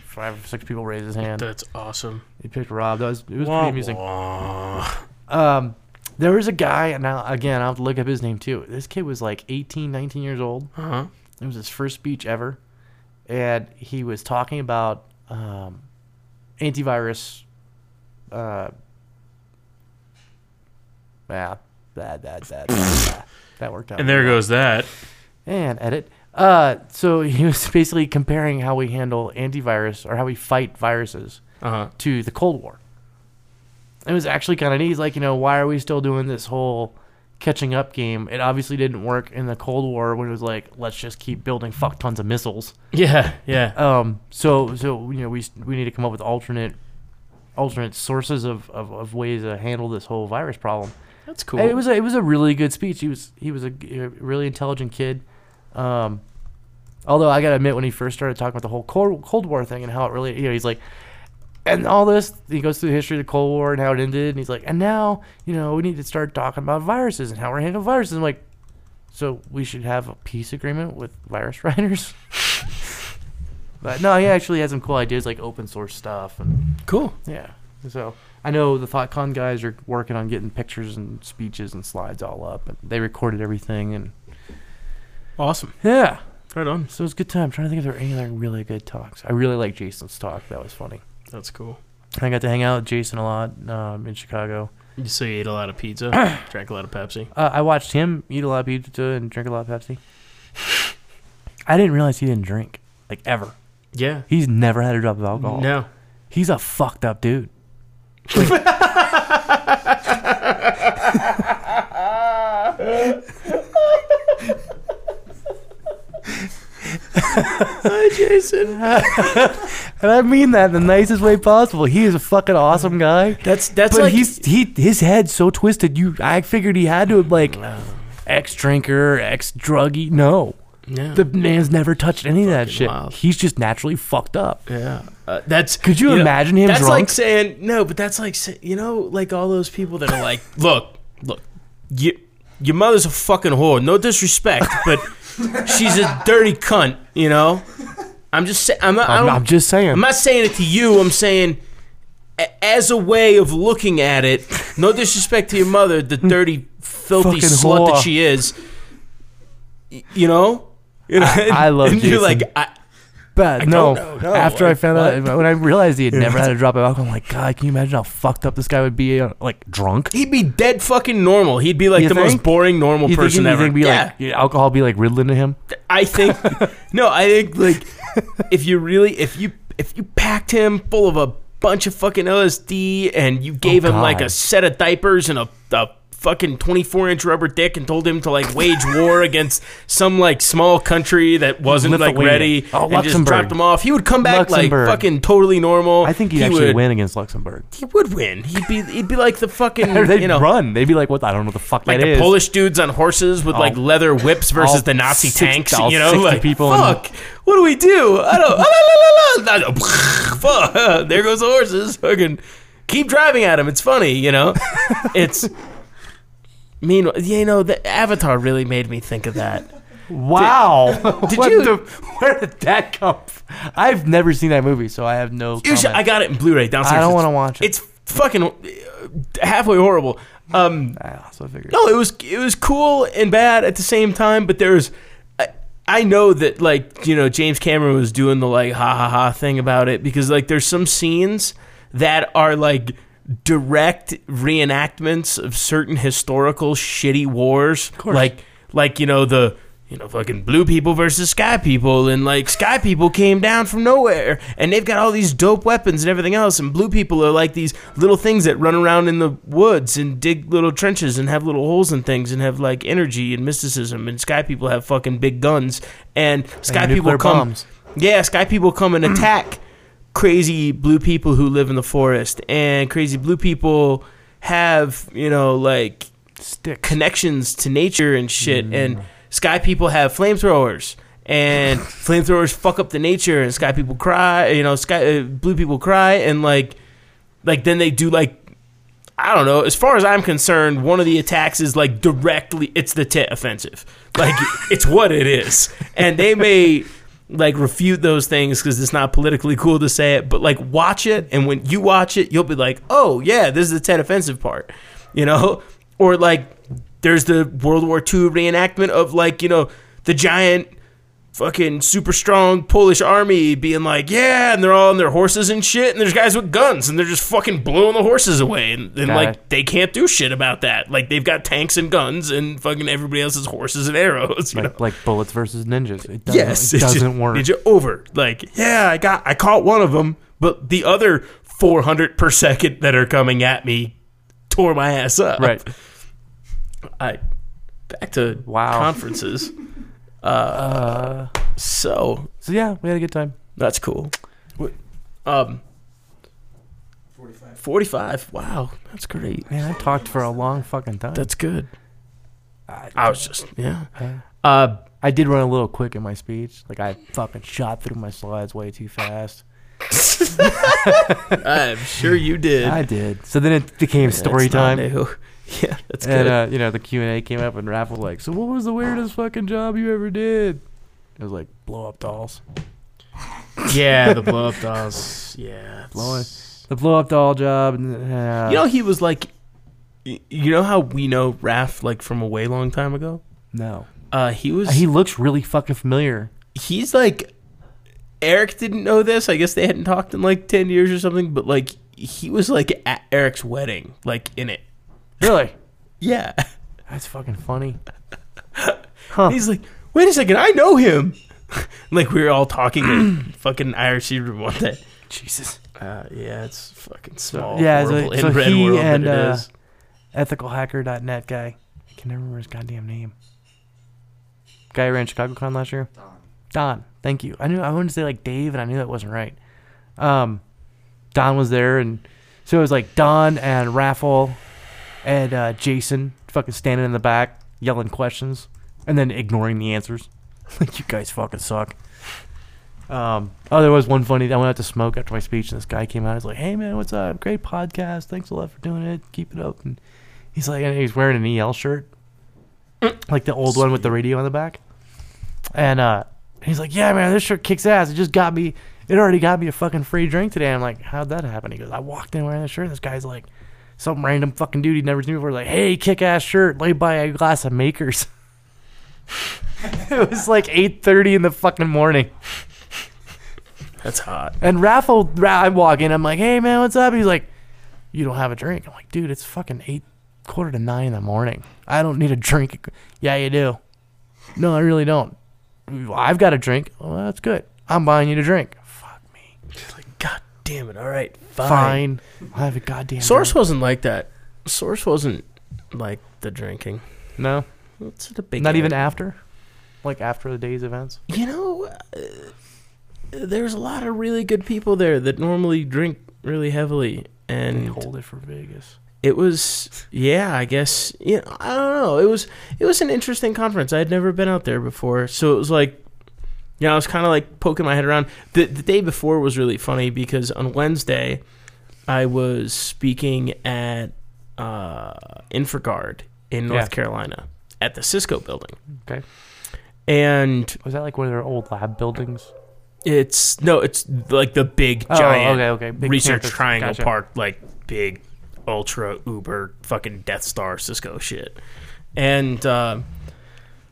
Five or six people raise his hand. That's awesome. He picked Rob. That was it was Wah, pretty amusing. wah. Um, there was a guy, and now again, I'll have to look up his name too. This kid was like 18, 19 years old. Uh-huh. It was his first speech ever, and he was talking about um, antivirus. Uh, yeah, that that that that, that worked out. And there goes that. and edit. Uh, so he was basically comparing how we handle antivirus or how we fight viruses Uh-huh. to the Cold War. It was actually kind of neat. He's like, you know, why are we still doing this whole catching up game? It obviously didn't work in the Cold War when it was like, let's just keep building fuck tons of missiles. Yeah, yeah. Um, so so you know, we we need to come up with alternate alternate sources of, of, of ways to handle this whole virus problem. That's cool. It was a, it was a really good speech. He was he was a, a really intelligent kid. Um, although I gotta admit, when he first started talking about the whole Cold, Cold War thing and how it really, you know, he's like, and all this, he goes through the history of the Cold War and how it ended, and he's like, and now, you know, we need to start talking about viruses and how we're handling viruses. I'm like, so we should have a peace agreement with virus writers. but no, he actually had some cool ideas like open source stuff and cool. yeah. So I know the THOTCON guys are working on getting pictures and speeches and slides all up, and they recorded everything. And Awesome. yeah, Right on. so it was a good time. I'm trying to think if there were any other really good talks. I really like Jayson's talk. That was funny. That's cool. I got to hang out with Jason a lot um, in Chicago. You so you ate a lot of pizza, drank a lot of Pepsi. Uh, I watched him eat a lot of pizza and drink a lot of Pepsi. I didn't realize he didn't drink like ever. Yeah. He's never had a drop of alcohol. No. He's a fucked up dude. Hi, Jayson. And I mean that in the nicest way possible. He is a fucking awesome guy. That's that's but like he's he his head's so twisted. You, I figured he had to have like ex drinker, ex druggy. No, yeah. the man's never touched any of that Fucking shit. wild. He's just naturally fucked up. Yeah, uh, that's. Could you know, imagine him That's drunk? like saying no, but that's like you know, like all those people that are like, look, look, you, your mother's a fucking whore. No disrespect, but she's a dirty cunt. You know, I'm just saying. I'm not. I I'm, don't, I'm just saying. I'm not saying it to you. I'm saying a- as a way of looking at it. No disrespect to your mother, the dirty, filthy Fucking slut that whore. she is. Y- You know. You know? I- I love And you're like, I, But I no, no, after I found what? out, when I realized he had never had a drop of alcohol, I'm like, God, can you imagine how fucked up this guy would be? uh, Like drunk. He'd be dead fucking normal. He'd be like You the think? most boring normal You think, person you ever. think be yeah, like alcohol be like Ritalin to him? I think. no, I think like if you really if you if you packed him full of a bunch of fucking LSD and you gave him like Oh, God. a set of diapers and a, a fucking 24 inch rubber dick and told him to like wage war against some like small country that wasn't like Lithuania. ready Oh, and just Luxembourg. dropped him off he would come back Luxembourg. like fucking totally normal I think he'd he actually would, win against Luxembourg. he would win he'd be he'd be like the fucking they'd you know run. They'd be like, "What? I don't know what the fuck like that the is." Polish dudes on horses with like leather whips versus all the Nazi six- tanks. all You know, 60 like people in- Fuck, what do we do? I don't. ah, la, la, la, la. Fuck, there goes the horses. Fucking keep driving at them. It's funny, you know. It's. Meanwhile, you know, the Avatar really made me think of that. Wow. Did What you- the- where did that come from? I've never seen that movie, so I have no. You should- comment. I got it in Blu-ray downstairs. I don't wanna watch it. It's fucking uh, halfway horrible. Um, I figured. No, it was it was cool and bad at the same time. But there's, I, I know that like you know James Cameron was doing the like ha ha ha thing about it because like there's some scenes that are like direct reenactments of certain historical shitty wars, course. like like you know the. You know, fucking blue people versus sky people, and like sky people came down from nowhere, and they've got all these dope weapons and everything else, and blue people are like these little things that run around in the woods and dig little trenches and have little holes and things and have like energy and mysticism, and sky people have fucking big guns, and sky And people come bombs. Yeah, sky people come and attack crazy blue people who live in the forest, and crazy blue people have you know like Stick. connections to nature and shit. And sky people have flamethrowers, and flamethrowers fuck up the nature. And sky people cry. You know, sky uh, blue people cry, and like, like then they do like. I don't know. As far as I'm concerned, one of the attacks is like directly. It's the Tet offensive. Like it's what it is, and they may like refute those things because it's not politically cool to say it. But like watch it, and when you watch it, you'll be like, oh yeah, this is the Tet offensive part, you know. Or like there's the World War II reenactment of like you know the giant fucking super strong Polish army being like, yeah, and they're all on their horses and shit, and there's guys with guns, and they're just fucking blowing the horses away, and, and like it. they can't do shit about that. Like they've got tanks and guns, and fucking everybody else has horses and arrows. You know? Like, like bullets versus ninjas. It doesn't, yes, it doesn't just- work. Ninja over. Like, yeah, I got, I caught one of them, but the other 400 per second that are coming at me tore my ass up. Right. I back to Wow. conferences. Uh, So so yeah, we had a good time. that's cool. What? Um, 45. 45. Wow, that's great. Man, I talked for a long fucking time. That's good. I, I was just yeah. I- Uh, I did run a little quick in my speech. Like I fucking shot through my slides way too fast. I'm sure you did. I did. So then it became That's story not time. New. Yeah, that's And good. uh, you know, the Q and A came up, and Raph was like, "So, what was the weirdest fucking job you ever did?" It was like blow up dolls. yeah, the blow up dolls. Yeah, Blow it. The blow up doll job. Uh, You know, he was like, you know how we know Raph like from a way long time ago. no, Uh, he was. he looks really fucking familiar. he's like, Eric didn't know this. I guess they hadn't talked in like ten years or something. But like, he was like at Eric's wedding, like in it. Really? Yeah. That's fucking funny. Huh. He's like, wait a second, I know him. like we were all talking in fucking IRC room one day. Jesus. Uh, yeah, it's fucking small. yeah, so- horrible so in red he world, and, but it uh, is. Ethicalhacker.net guy. I can never remember his goddamn name. Guy who ran ChicagoCon last year. Don. Don. Thank you. I knew I wanted to say like Dave, and I knew that wasn't right. Um, Don was there, and so it was like Don and Rafal and uh, Jayson fucking standing in the back yelling questions and then ignoring the answers. like you guys fucking suck. Um, oh, there was one funny. I went out to smoke after my speech, and this guy came out. He's like, "Hey man, what's up? Great podcast. Thanks a lot for doing it. Keep it up." And he's like, and he's wearing an EL shirt, like the old one with the radio on the back. And uh, he's like, "Yeah, man, this shirt kicks ass. It just got me. It already got me a fucking free drink today." I'm like, "How'd that happen?" He goes, "I walked in wearing this shirt. This guy's like, some random fucking dude he'd never seen before. Like, hey, kick ass shirt. Me buy a glass of Makers." it was like 8:30 in the fucking morning. That's hot. And Rafal, I walk in. I'm like, "Hey, man, what's up?" He's like, "You don't have a drink." I'm like, "Dude, it's fucking eight, quarter to nine in the morning. I don't need a drink." Yeah, you do. No, I really don't. I've got a drink. Well, that's good. I'm buying you a drink. Fuck me. Like, God damn it. All right, fine. Fine. I have a goddamn Source drink. wasn't like that. Source wasn't like the drinking. No, It's a big. not even after. Like after the day's events. You know, uh, there's a lot of really good people there that normally drink really heavily, They and hold it for Vegas. it was yeah i guess you know, i don't know it was it was an interesting conference I had never been out there before so it was like you know i was kind of like poking my head around the, the day before was really funny because on wednesday i was speaking at uh InfraGard in north Yeah. carolina at the cisco building Okay. and Was that like one of their old lab buildings? it's no it's like the big Oh, giant okay, okay. Big research campus. triangle Gotcha. park like big ultra uber fucking death star cisco shit and uh,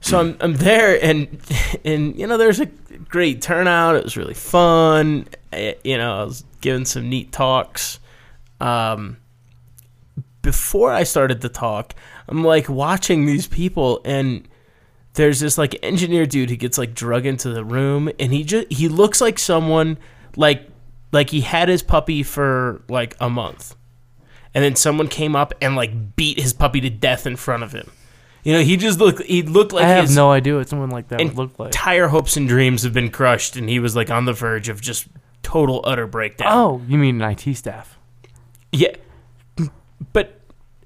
so I'm, I'm there and and you know there's a great turnout. It was really fun. Eh, you know i was giving some neat talks. Um, before i started the talk i'm like watching these people and there's this like engineer dude who gets like drug into the room and he just he looks like someone like like he had his puppy for like a month. And then someone came up and like beat his puppy to death in front of him You know, he just looked. He looked like I have his no idea what someone like that would look like. entire hopes and dreams have been crushed, and he was like on the verge of just total utter breakdown. Oh, you mean an IT staff? yeah, but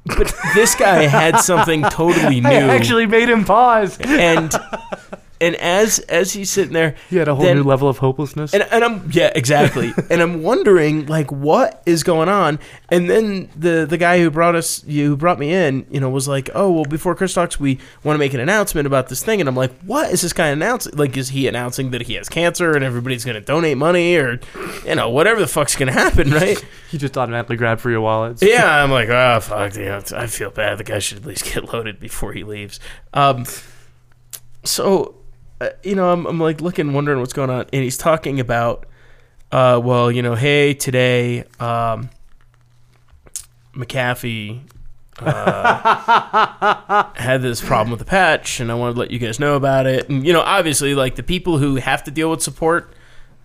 but this guy had something totally new. I actually made him pause. and and as as he's sitting there, He had a whole Then- new level of hopelessness. and, and I'm yeah exactly, and I'm wondering like what is going on. And then the the guy who brought us, you who brought me in, you know, was like, oh well, before Chris talks, we want to make an announcement about this thing, and I'm like, what is this guy announcing? Like, is he announcing that he has cancer and everybody's going to donate money or, you know, whatever the fuck's going to happen, right? he just automatically grabbed for your wallets. Yeah, I'm like, oh fuck, you know, I feel bad. The guy should at least get loaded before he leaves. Um, so, uh, you know, I'm, I'm like looking, wondering what's going on, and he's talking about, uh, well, you know, hey, today, um, McAfee. Uh, had this problem with the patch, and I wanted to let you guys know about it. And you know, obviously, like the people who have to deal with support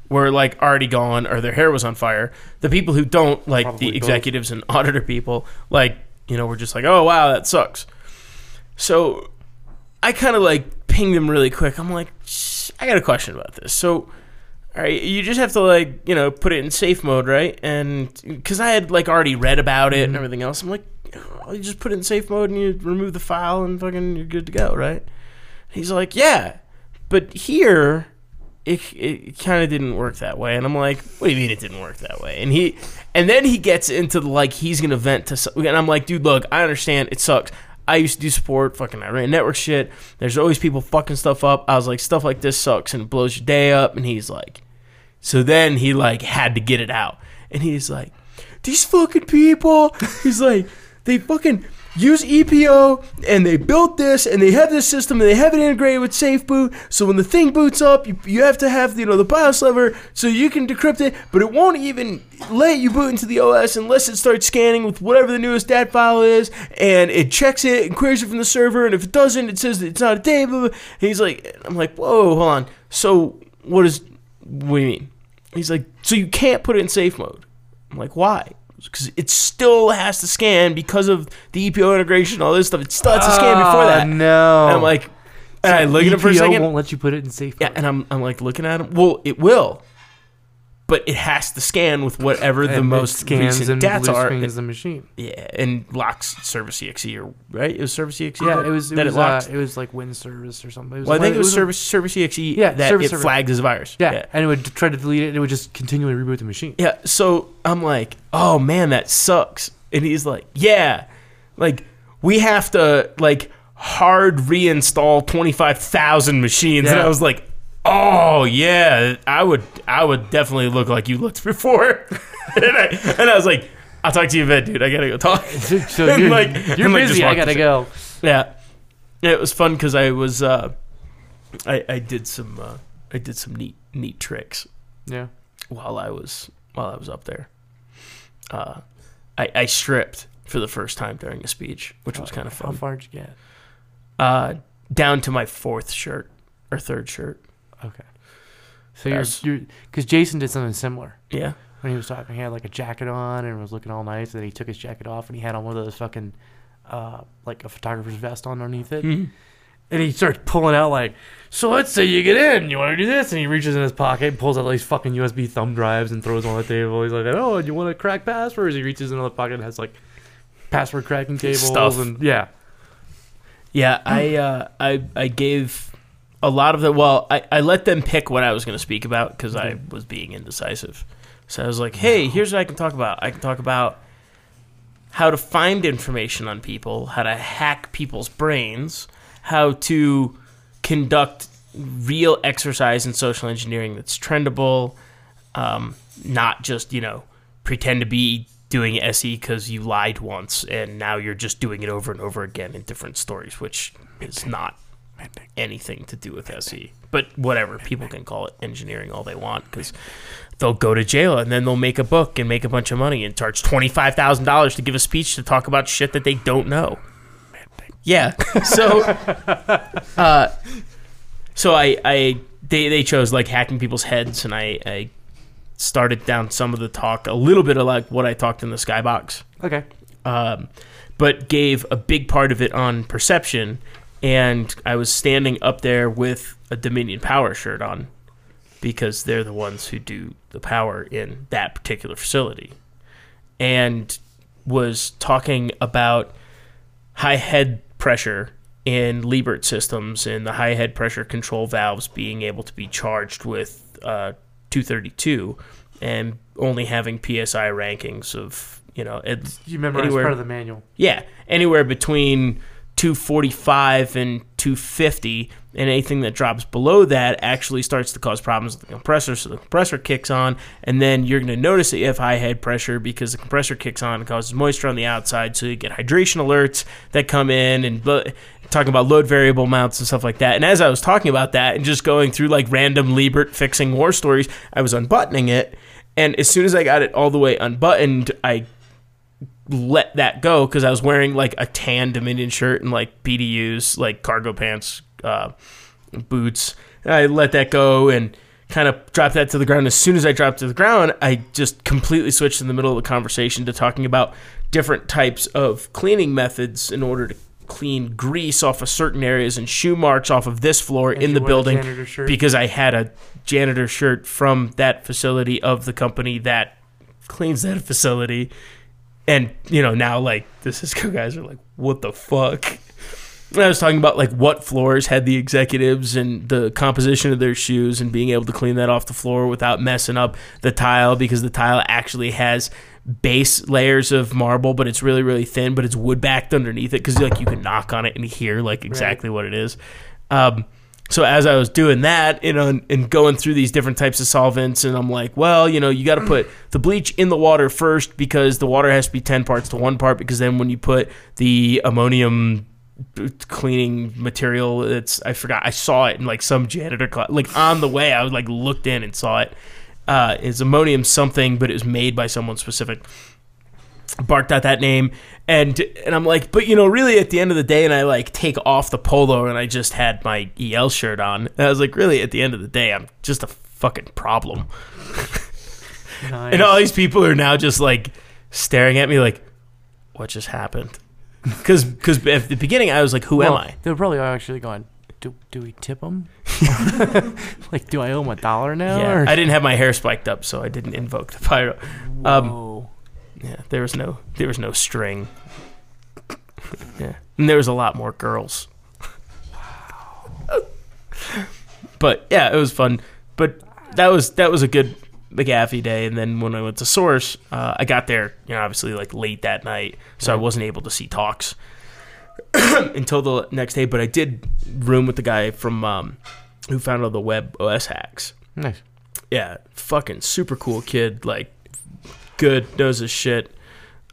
were like already gone, or their hair was on fire. The people who don't, like Probably the both. executives and auditor people, like you know, were just like, oh wow, that sucks. So I kind of like pinged him really quick. I'm like, I got a question about this. So, all right, you just have to like, you know, put it in safe mode, right? And because I had like already read about it and mm-hmm. everything else, I'm like, oh, you just put it in safe mode and you remove the file and fucking you're good to go, right? He's like, yeah, but here. It, it kind of didn't work that way, and I'm like, "What do you mean it didn't work that way?" And he, and then he gets into the, like he's gonna vent to, and I'm like, "Dude, look, I understand it sucks. I used to do support, fucking I ran network shit. There's always people fucking stuff up. I was like, stuff like this sucks and it blows your day up. And he's like, so then he like had to get it out, and he's like, these fucking people. He's like, they fucking use EPO and they built this and they have this system and they have it integrated with SafeBoot. So when the thing boots up, you, you have to have you know the BIOS lever so you can decrypt it, but it won't even let you boot into the OS unless it starts scanning with whatever the newest DAT file is, and it checks it and queries it from the server. And if it doesn't, it says it's not a blah. And he's like, I'm like, whoa, hold on. So what is? What do you mean? He's like, so you can't put it in safe mode. I'm like, why? Because it still has to scan because of the EPO integration, all this stuff. It still has to scan before Oh, that. No. And I'm like, and I look at him for a EPO second. won't let you put it in safe. Yeah, mode. and I'm, I'm like looking at him. Well, it will, but it has to scan with whatever the And it most scans recent and data blue are. screens the machine. Yeah, and locks Service EXE or right? It was Service EXE. Yeah, that- it was. It that was. it locked. uh, it was like Win service or something. It well, I think it was Service Service EXE. Yeah, that Service it flagged as a virus. Yeah, and it would try to delete it, and it would just continually reboot the machine. Yeah, so I'm like, oh man, that sucks. And he's like, yeah, like we have to like hard reinstall 25,000 machines. And I was like, oh yeah, I would, I would definitely look like you looked before. and, I, and I was like, I'll talk to you in bed, dude. I gotta go talk. so And, you're, like- you're like, busy. I gotta go. Yeah, yeah, it was fun because I was, uh, I, I did some, uh, I did some neat, neat tricks Yeah. while I was while I was up there. Uh, I, I stripped for the first time during a speech, which was kind of fun. How far did you get? Uh, down to my fourth shirt or third shirt. Okay. So you're because Jayson did something similar Yeah, when he was talking. He had like a jacket on and was looking all nice. And then he took his jacket off and he had on one of those fucking uh like a photographer's vest on underneath it. Mhm. And he starts pulling out like, so let's say you get in, you want to do this, and he reaches in his pocket, and pulls out these fucking USB thumb drives and throws them on the table. He's like, oh, do you want to crack passwords? He reaches in the pocket and has like password cracking tables Stuff. and yeah. yeah. I uh, I I gave a lot of the. Well, I, I let them pick what I was going to speak about because I was being indecisive. So I was like, hey, here's what I can talk about. I can talk about how to find information on people, how to hack people's brains, how to conduct real exercise in social engineering that's trendable, um, not just, you know, pretend to be doing SE because you lied once and now you're just doing it over and over again in different stories, which is not anything to do with SE. But whatever, people can call it engineering all they want because they'll go to jail and then they'll make a book and make a bunch of money and charge twenty five thousand dollars to give a speech to talk about shit that they don't know. Yeah. So, uh, so I, I they they chose like hacking people's heads, and I, I started down some of the talk, a little bit of like what I talked in the skybox Okay. um, but gave a big part of it on perception and I was standing up there with a Dominion Power shirt on because they're the ones who do the power in that particular facility, and was talking about high head pressure in Liebert systems and the high head pressure control valves being able to be charged with uh, 232 and only having psi rankings of you know You remember as Anywhere- part of the manual. yeah anywhere between 245 and 250 and anything that drops below that actually starts to cause problems with the compressor so the compressor kicks on and then you're going to notice that you have high head pressure because the compressor kicks on and causes moisture on the outside so you get hydration alerts that come in and talking about load variable mounts and stuff like that. And as i was talking about that and just going through like random liebert fixing war stories i was unbuttoning it and as soon as i got it all the way unbuttoned i let that go because I was wearing like a tan Dominion shirt and like BDUs, like cargo pants, uh, boots. And I let that go and kind of dropped that to the ground. As soon as I dropped to the ground, I just completely switched in the middle of the conversation to talking about different types of cleaning methods in order to clean grease off of certain areas and shoe marks off of this floor As in the building because I had a janitor shirt from that facility of the company that cleans that facility. And, you know, now like the Cisco guys are like, what the fuck? And I was talking about like what floors had the executives and the composition of their shoes and being able to clean that off the floor without messing up the tile because the tile actually has base layers of marble, but it's really really thin, but it's wood backed underneath it because like you can knock on it and hear like exactly what it is. Um, so as I was doing that, you know, and, and going through these different types of solvents, and I'm like, well, you know, you got to put the bleach in the water first because the water has to be ten parts to one part. Because then when you put the ammonium cleaning material, it's I forgot I saw it in like some janitor class, like on the way I was like looked in and saw it. Uh, it's ammonium something, but it was made by someone specific barked out that name and and I'm like but you know really at the end of the day and I like take off the polo and I just had my EL shirt on and I was like really at the end of the day I'm just a fucking problem Nice. and all these people are now just like staring at me like what just happened because because at the beginning I was like who Well, am I They're probably actually going. Do, do we tip them? like, do I owe them a dollar now? yeah? I didn't have my hair spiked up so I didn't invoke the pyro um. Yeah, there was no there was no string. yeah, and there was a lot more girls. but yeah, it was fun. But that was that was a good McAfee day. And then when I went to Source, uh, I got there, you know, obviously like late that night, so I wasn't able to see talks until the next day. But I did room with the guy from um, who founded the Web OS hacks nice. yeah, fucking super cool kid. Like, good, knows his shit.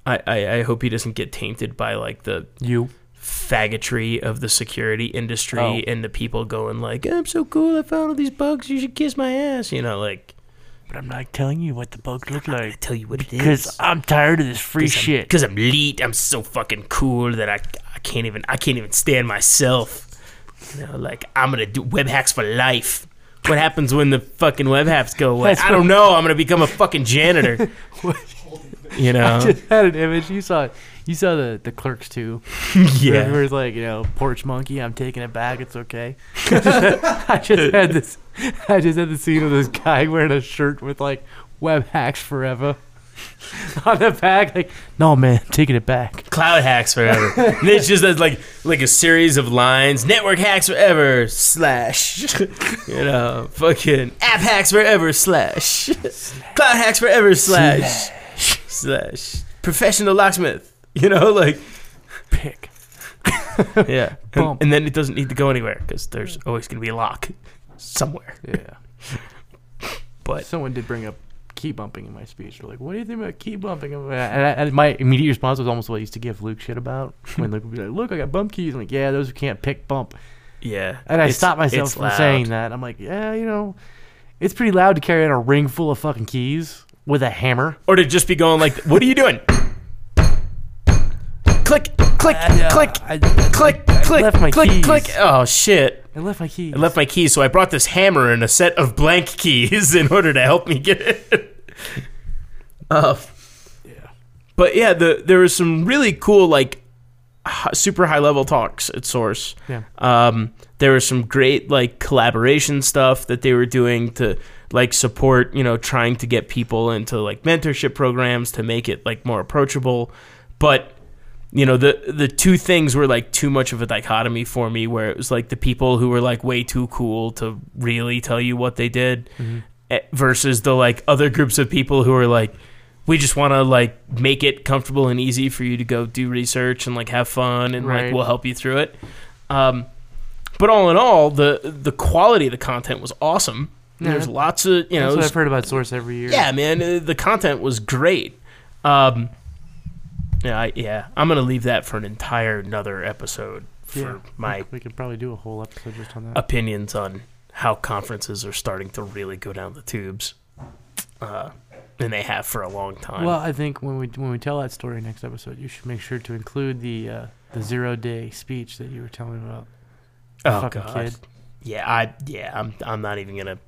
I, I, I hope he doesn't get tainted by like the You. faggotry of the security industry Oh. and the people going like, "I'm so cool, I found all these bugs. You should kiss my ass." You know, like But I'm not telling you what the bugs look I like. tell you what it is. Because I'm tired of this free shit. Because I'm elite. I'm so fucking cool that I, I can't even I can't even stand myself. You know, like I'm gonna do web hacks for life. What happens when the fucking web hacks go away? That's I don't know. I'm gonna become a fucking janitor. you know? I just had an image. You saw it. You saw the, the clerks too. yeah. Where it's like, you know, porch monkey, I'm taking it back, it's okay. I just had this I just had the scene of this guy wearing a shirt with like web hacks forever. On the back, like, no man, taking it back. Cloud hacks forever. and it's just as like like a series of lines. Network hacks forever slash. you know, fucking app hacks forever slash. Cloud hacks forever slash slash. Professional locksmith. You know, like Pick. yeah. And, and then it doesn't need to go anywhere because there's always gonna be a lock somewhere. Yeah. But Someone did bring up key bumping in my speech. They're like, "What do you think about key bumping?" And, I, and my immediate response was almost what I used to give Luke shit about when Luke would be like, "Look, I got bump keys." I'm like, "Yeah, those who can't pick bump." yeah. And I stopped myself from loud. saying that. I'm like, "Yeah, you know, it's pretty loud to carry out a ring full of fucking keys with a hammer." or to just be going like, "What are you doing?" Click, click, Uh, click, I, click, I click, left my click, keys. click. Oh shit! I left my keys. I left my keys, so I brought this hammer and a set of blank keys in order to help me get it. Uh, Yeah. but yeah, the there was some really cool like super high level talks at Source. Yeah. Um, there was some great like collaboration stuff that they were doing to like support, you know, trying to get people into like mentorship programs to make it like more approachable. But you know, the the two things were like too much of a dichotomy for me where it was like the people who were like way too cool to really tell you what they did eh, versus the like other groups of people who are like we just want to like make it comfortable and easy for you to go do research and like have fun and Right. like we'll help you through it. Um, but all in all, the the quality of the content was awesome. Yeah. There's lots of you know, That's what I've heard about Source every year. yeah, man, uh, the content was great. Um, yeah, I, yeah, I'm gonna leave that for an entire another episode for Yeah. my We could probably do a whole episode just on that. opinions on how conferences are starting to really go down the tubes, uh, and they have for a long time. Well, I think when we when we tell that story next episode, you should make sure to include the uh, the zero day speech that you were telling about. oh fucking god, kid. yeah, I yeah, I'm I'm not even gonna.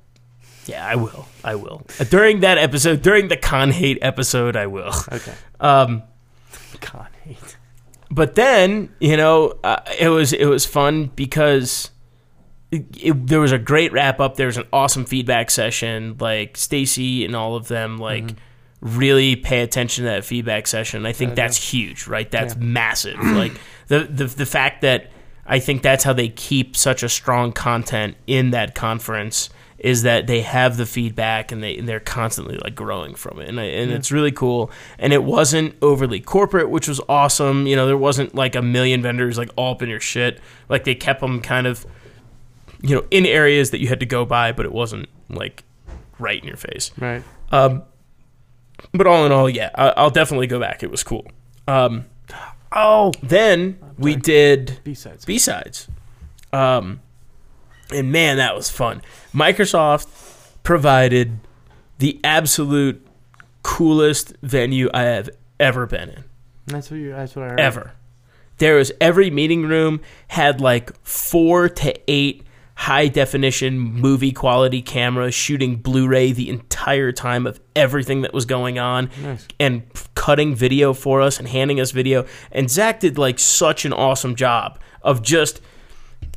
Yeah, I will. I will. Uh, During that episode, during the con hate episode, I will. Okay. Um, God hate. but then you know uh, it was it was fun because it, there was a great wrap up. There was an awesome feedback session. Like stacy and all of them like mm-hmm. really pay attention to that feedback session. I think Yeah, that's huge right? That's Yeah. massive. Like the, the the fact that i think that's how they keep such a strong content in that conference is that they have the feedback and they and they're constantly like growing from it. And I, and it's really cool. And it wasn't overly corporate which was awesome. You know there wasn't like a million vendors like all up in your shit. Like they kept them kind of you know in areas that you had to go by but it wasn't like right in your face Right. um, but all in all, yeah, I, I'll definitely go back. It was cool. Um, Oh. then we did B sides. B sides, um, and man, that was fun. Microsoft provided the absolute coolest venue I have ever been in. That's what you. That's what I heard. Ever. There was every meeting room had like four to eight high definition movie quality cameras shooting Blu-ray the entire time of everything that was going on Nice. and cutting video for us and handing us video. And Zach did like such an awesome job of just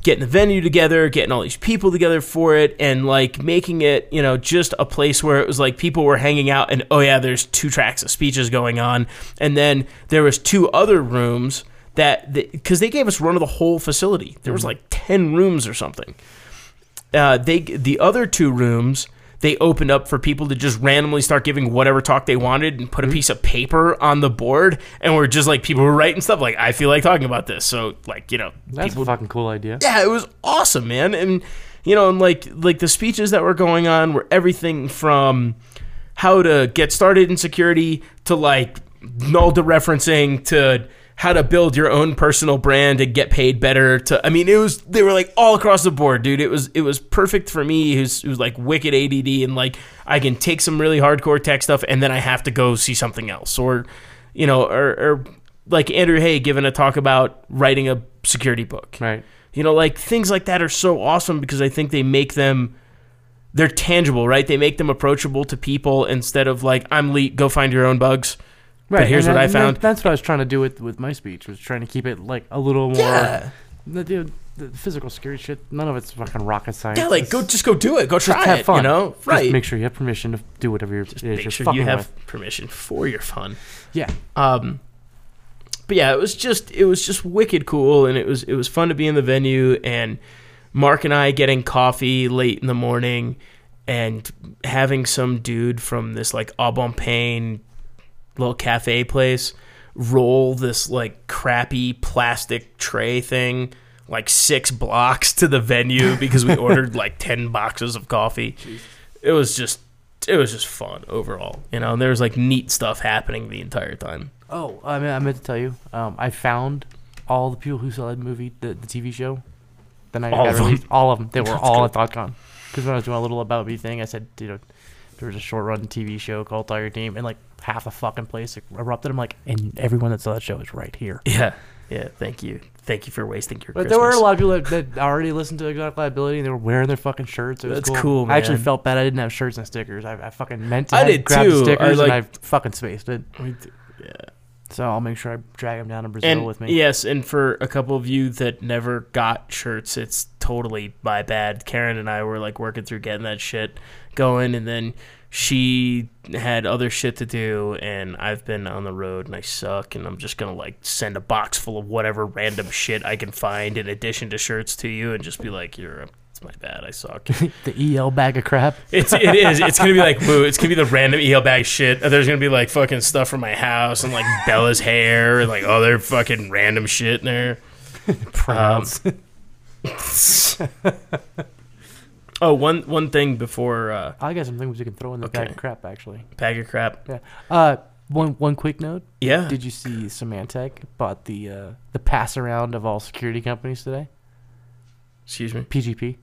getting the venue together, getting all these people together for it, and like making it, you know, just a place where it was like people were hanging out and oh yeah, there's two tracks of speeches going on. And then there was two other rooms that because they gave us run of the whole facility. There was like ten rooms or something. Uh, they the other two rooms they opened up for people to just randomly start giving whatever talk they wanted and put a piece of paper on the board and we're just like people were writing stuff like I feel like talking about this so like you know That's people a fucking cool idea. yeah, it was awesome, man. And you know, and like like the speeches that were going on were everything from how to get started in security to like Nolda referencing to how to build your own personal brand and get paid better to I mean it was they were like all across the board, dude. It was it was perfect for me who's who's like wicked ADD and like I can take some really hardcore tech stuff and then I have to go see something else or you know or, or like Andrew Hay giving a talk about writing a security book. Right. You know, like things like that are so awesome because I think they make them they're tangible, right? They make them approachable to people instead of like I'm Lee, go find your own bugs. Right. here's and what I that- that- found. That's what I was trying to do with with my speech. Was trying to keep it like a little more. Yeah, The, dude, the physical security shit. None of it's fucking rocket science. yeah, like It's go just go do it, go just try have it. fun. You know, Just right? make sure you have permission to do whatever you're, just make you're sure fucking you have with. permission for your fun. Yeah. Um, but yeah, it was just it was just wicked cool, and it was it was fun to be in the venue, and Mark and I getting coffee late in the morning, and having some dude from this like Au Bon Pain little cafe place roll this like crappy plastic tray thing like six blocks to the venue because we ordered like 10 boxes of coffee it was just it was just fun overall you know and there was like neat stuff happening the entire time Oh, I mean, I meant to tell you. Um, I found all the people who saw that movie, the, the TV show. The night it All got of them? released. All of them. They were That's all good. at THOTCON. Because when I was doing a little about me thing, I said, you know, there was a short run TV show called Tiger Team, and like half the fucking place erupted. I'm like, and everyone that saw that show is right here. yeah yeah thank you thank you for wasting your But Christmas. there were a lot of people that, that already listened to Exotic Liability, and they were wearing their fucking shirts. It was That's cool. cool, I actually felt bad I didn't have shirts and stickers. I, I fucking meant to I did grab too. I the stickers, like- and I fucking spaced it. Yeah So I'll make sure I drag them down to Brazil And with me. yes, and for a couple of you that never got shirts, it's totally my bad. Karen and I were like working through getting that shit going, and then she had other shit to do, and I've been on the road and I suck, and I'm just gonna like send a box full of whatever random shit I can find in addition to shirts to you, and just be like, "You're, it's my bad, I suck." the EL bag of crap. It's it is. It's gonna be like boo. It's gonna be the random EL bag shit. There's gonna be like fucking stuff from my house and like Bella's hair and like other fucking random shit in there. Pronouns. Um, Oh, one one thing before uh, I got some things we can throw in the bag of crap actually. bag of crap. Yeah. Uh, one one quick note. Yeah. Did you see Symantec bought the uh, the pass around of all security companies today? Excuse me. PGP.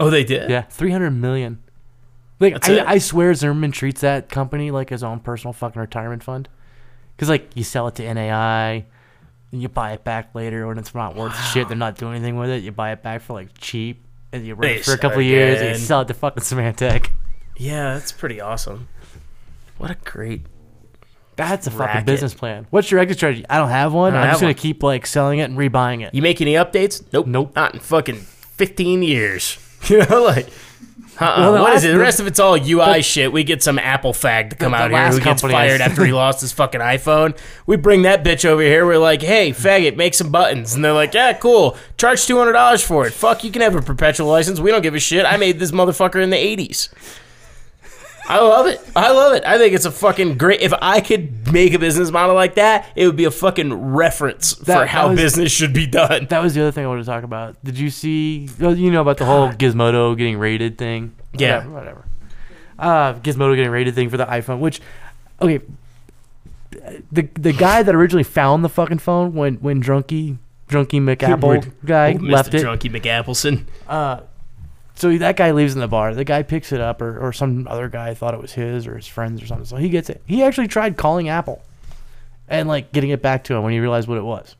Oh, they did. Yeah, three hundred million. Like That's I, it? I swear Zimmermann treats that company like his own personal fucking retirement fund. Cause like you sell it to NAI, and you buy it back later when it's not worth shit. They're not doing anything with it. You buy it back for like cheap, and you run for a couple years, and you sell it to fucking Symantec. Yeah, that's pretty awesome. What a great. That's a fucking Racket. business plan. What's your exit strategy? I don't have one. I don't I'm just gonna one. keep like selling it and rebuying it. You make any updates? Nope. Nope. Not in fucking fifteen years. You know, like. Uh-uh. Well, the what is last- it? The rest of it's all UI shit. We get some Apple fag to come the out here last who gets company I- fired after he lost his fucking iPhone. We bring that bitch over here. We're like, hey, faggot, make some buttons. And they're like, yeah, cool. Charge $200 for it. Fuck, you can have a perpetual license. We don't give a shit. I made this motherfucker in the 80s. I love it. I love it. I think it's a fucking great. If I could make a business model like that, it would be a fucking reference for That- how was- business should be done. That was the other thing I wanted to talk about. Did you see? well, You know about the whole Gizmodo getting rated thing? Yeah. Whatever. whatever. Uh, Gizmodo getting rated thing for the iPhone. Which, okay, the the guy that originally found the fucking phone when when Drunky Drunky McApple guy Mr. left it. Drunky McAppleson. Uh, so that guy leaves in the bar. The guy picks it up, or, or some other guy thought it was his or his friends or something. So he gets it. He actually tried calling Apple and like getting it back to him when he realized what it was.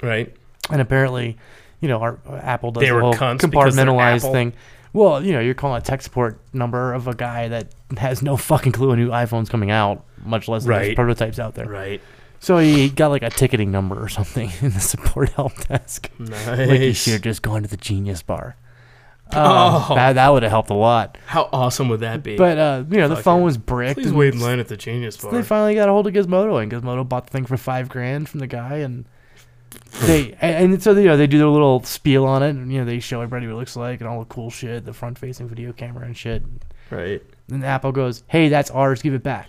Right. And apparently, you know, our Apple does They the whole cunts because they're compartmentalized thing. Well, you know, you're calling a tech support number of a guy that has no fucking clue a new iPhone's coming out, much less there's prototypes out there. Right. So he got like a ticketing number or something in the support help desk. Nice. Like he should have just gone to the Genius Bar. Um, Oh. that, that would have helped a lot. How awesome would that be? But uh, you know, the phone was bricked. Please wait in line at the Genius Bar. They finally got a hold of Gizmodo, and Gizmodo bought the thing for five grand from the guy, and they and, and so you know they do their little spiel on it, and you know they show everybody what it looks like and all the cool shit, the front-facing video camera and shit. right. And Apple goes, "Hey, that's ours. Give it back."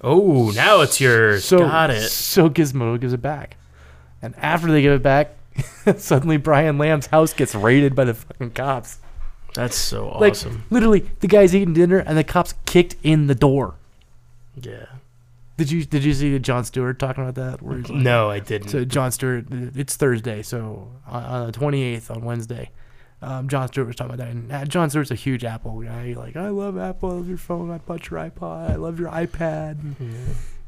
Oh, now it's yours. So Got it. So Gizmodo gives it back, and after they give it back, suddenly Brian Lam's house gets raided by the fucking cops. That's so Like awesome. literally, the guy's eating dinner, and the cops kicked in the door. yeah. Did you did you see Jon Stewart talking about that? Where he's like, No, I didn't. So Jon Stewart, it's Thursday, so on, on the twenty eighth on Wednesday, um, Jon Stewart was talking about that. And uh, Jon Stewart's a huge Apple guy. Like, I love Apple. I love your phone. I bought your iPod. I love your iPad. And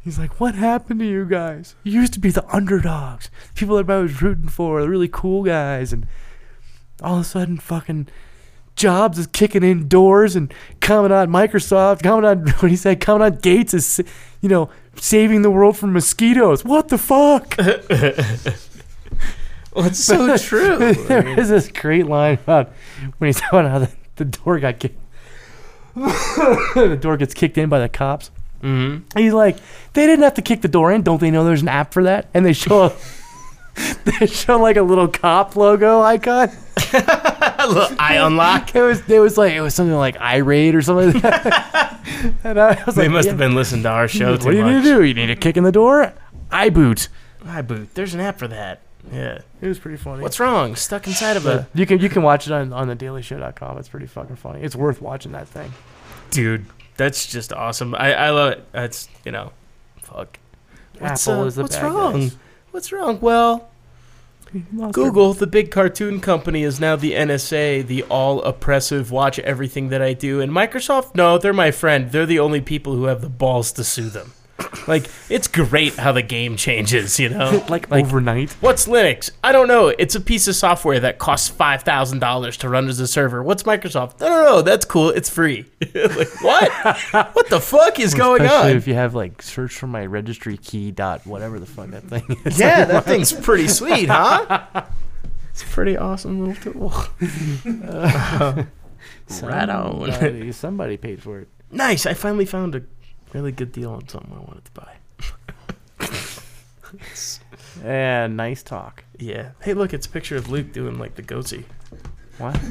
He's like, what happened to you guys? You used to be the underdogs, people I was rooting for, the really cool guys, and all of a sudden, fucking. Jobs is kicking in doors and coming on Microsoft, coming on what he said, coming on Gates is, you know, saving the world from mosquitoes. What the fuck? well, it's so true. there is this great line about when he's talking about how the, the door got kicked. the door gets kicked in by the cops. Hmm He's like, they didn't have to kick the door in. Don't they know there's an app for that? And they show a, they show like a little cop logo icon. I unlock. It was it was like it was something like irate or something. Like that. and I was They like, must yeah. have been listening to our show What do you much. need to do? You need to kick in the door. I boot. I boot. There's an app for that. Yeah. It was pretty funny. What's wrong? Stuck inside of a you can you can watch it on on the dailyshow.com. It's pretty fucking funny. It's worth watching that thing. dude. That's just awesome. I I love it. That's you know, fuck. What's, Apple uh, is the what's bad wrong? guys. What's wrong? Well, Google, the big cartoon company, is now the NSA, the all oppressive, watch everything that I do. And Microsoft, no, they're my friend. They're the only people who have the balls to sue them. Like it's great how the game changes, you know. like, overnight. What's Linux? I don't know. It's a piece of software that costs five thousand dollars to run as a server. What's Microsoft? I don't know. That's cool. It's free. like what? what the fuck is going Especially on? if you have like search for my registry key dot whatever the fuck that thing is. yeah, that thing's pretty sweet, huh? It's a pretty awesome little tool. Uh, right on. Somebody, somebody paid for it. Nice. I finally found a really good deal on something I wanted to buy. And nice talk. Yeah. Hey, look, it's a picture of Luke doing like the goatee. What?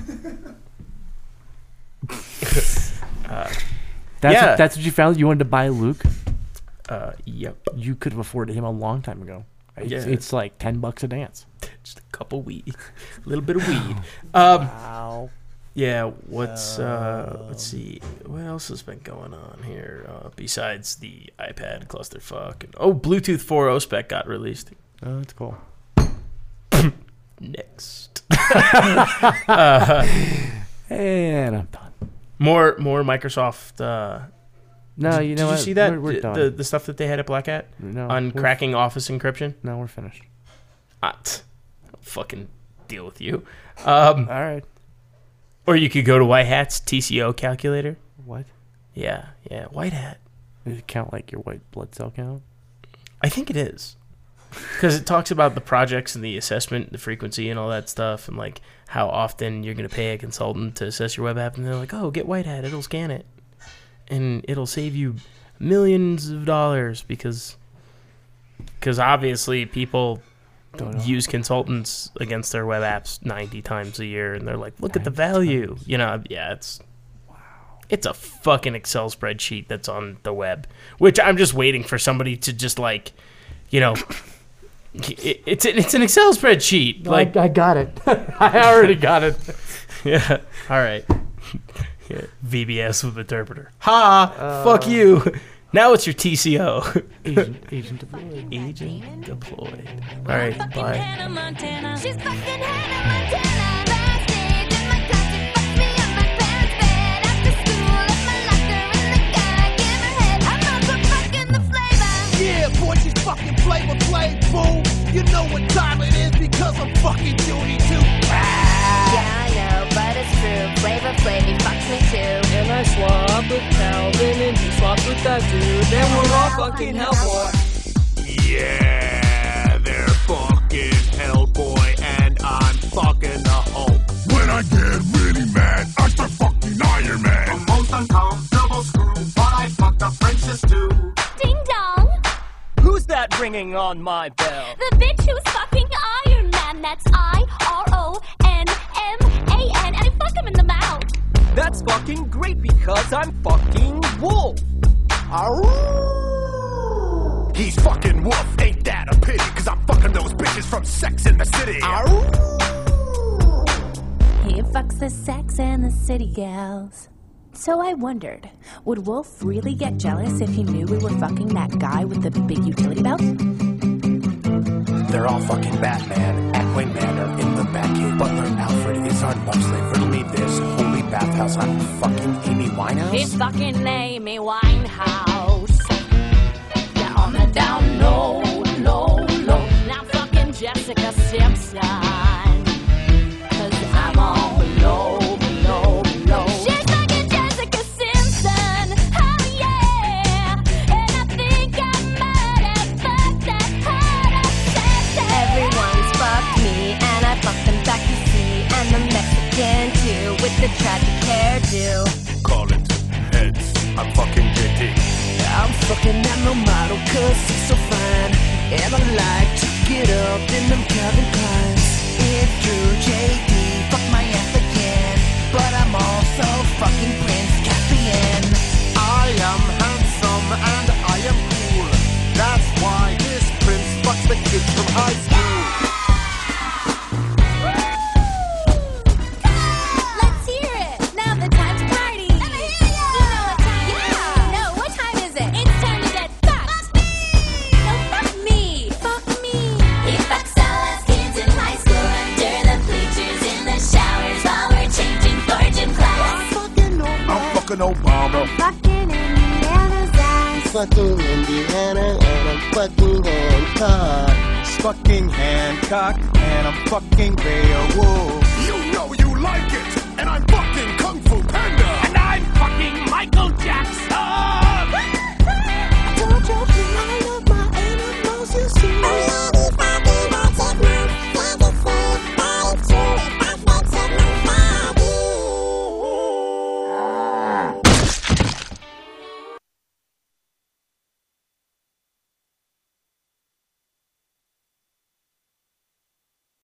Uh, That's Yeah. what, that's what you found. You wanted to buy Luke. uh, yep. You could have afforded him a long time ago. It's, Yeah. it's like ten bucks a dance. Just a couple weed, a little bit of weed. Um, Wow. Yeah. What's uh? Let's see. What else has been going on here uh, besides the iPad clusterfuck? And, oh, Bluetooth 4.0 spec got released. Oh, that's cool. Next. And I'm done. More, more Microsoft. Uh, No, did you know did what? you see that? We're, we're the, done. the the stuff that they had at Black Hat no, on we're- cracking Office encryption. No, we're finished. Ah, I'll fucking deal with you. Um, All right. Or you could go to White Hat's TCO calculator. What? Yeah, yeah, White Hat. Does it count like your white blood cell count? I think it is. Because it talks about the projects and the assessment, the frequency, and all that stuff, and like how often you're going to pay a consultant to assess your web app. And they're like, oh, get White Hat, it'll scan it. And it'll save you millions of dollars because because obviously people. Use consultants against their web apps 90 times a year and they're like look at the value you know yeah it's wow. it's a fucking excel spreadsheet that's on the web which i'm just waiting for somebody to just like you know it, it's it's an excel spreadsheet like I, I got it. I already got it. yeah all right yeah. vbs with interpreter ha fuck uh, you now it's your tco Agent, agent deployed. agent deployed all right bye Hannah Montana. She's fucking Hannah Montana. Backstage in my closet, fucks me on my parents' bed. After school, in my locker, in the car, give her head. I'm also fucking the flavor. Yeah, boy, she's fucking flavor play, boo. You know what time it is because I'm fucking Judy too. Yeah, true. Flavor Flav, he fucks me too. And I swapped with Calvin and he swapped with that dude. Then we're all fucking Hellboy. Yeah, they're fucking Hellboy and I'm fucking a hoe. When I get really mad, I start fucking Iron Man. A most uncomfortable screw, but I fucked a princess too. Ding dong. Who's that ringing on my bell? The bitch who's fucking Iron Man. That's I R O N M A N. And I fuck him in the mouth. That's fucking great because I'm fucking Wolf. He's fucking wolf, ain't that a pity? Cause I'm fucking those bitches from Sex in the City. He fucks the sex and the city gals. So I wondered, would Wolf really get jealous if he knew we were fucking that guy with the big utility belt? They're all fucking Batman, at Wayne Manor, in the Batcave. Butler Lunch slave. Riddle me this holy bathhouse. I'm fucking Amy Winehouse. He's fucking Amy Winehouse. Yeah, on the down low, low, low. Now fucking Jessica Simpson. The tragic hairdo. Call it heads. I'm fucking JT. I'm fucking that no model cause he's so fine. And I like to get up in them Calvin Kleins. It's true, JD, fuck my ass again. But I'm also fucking Prince Caspian. I am handsome and I am cool. That's why this prince fucks the kids from high school. fucking Indiana and I'm fucking Hancock. Fucking Hancock and I'm fucking Beowulf. You know you like it, and I'm fucking Kung Fu Panda, and I'm fucking Michael Jackson.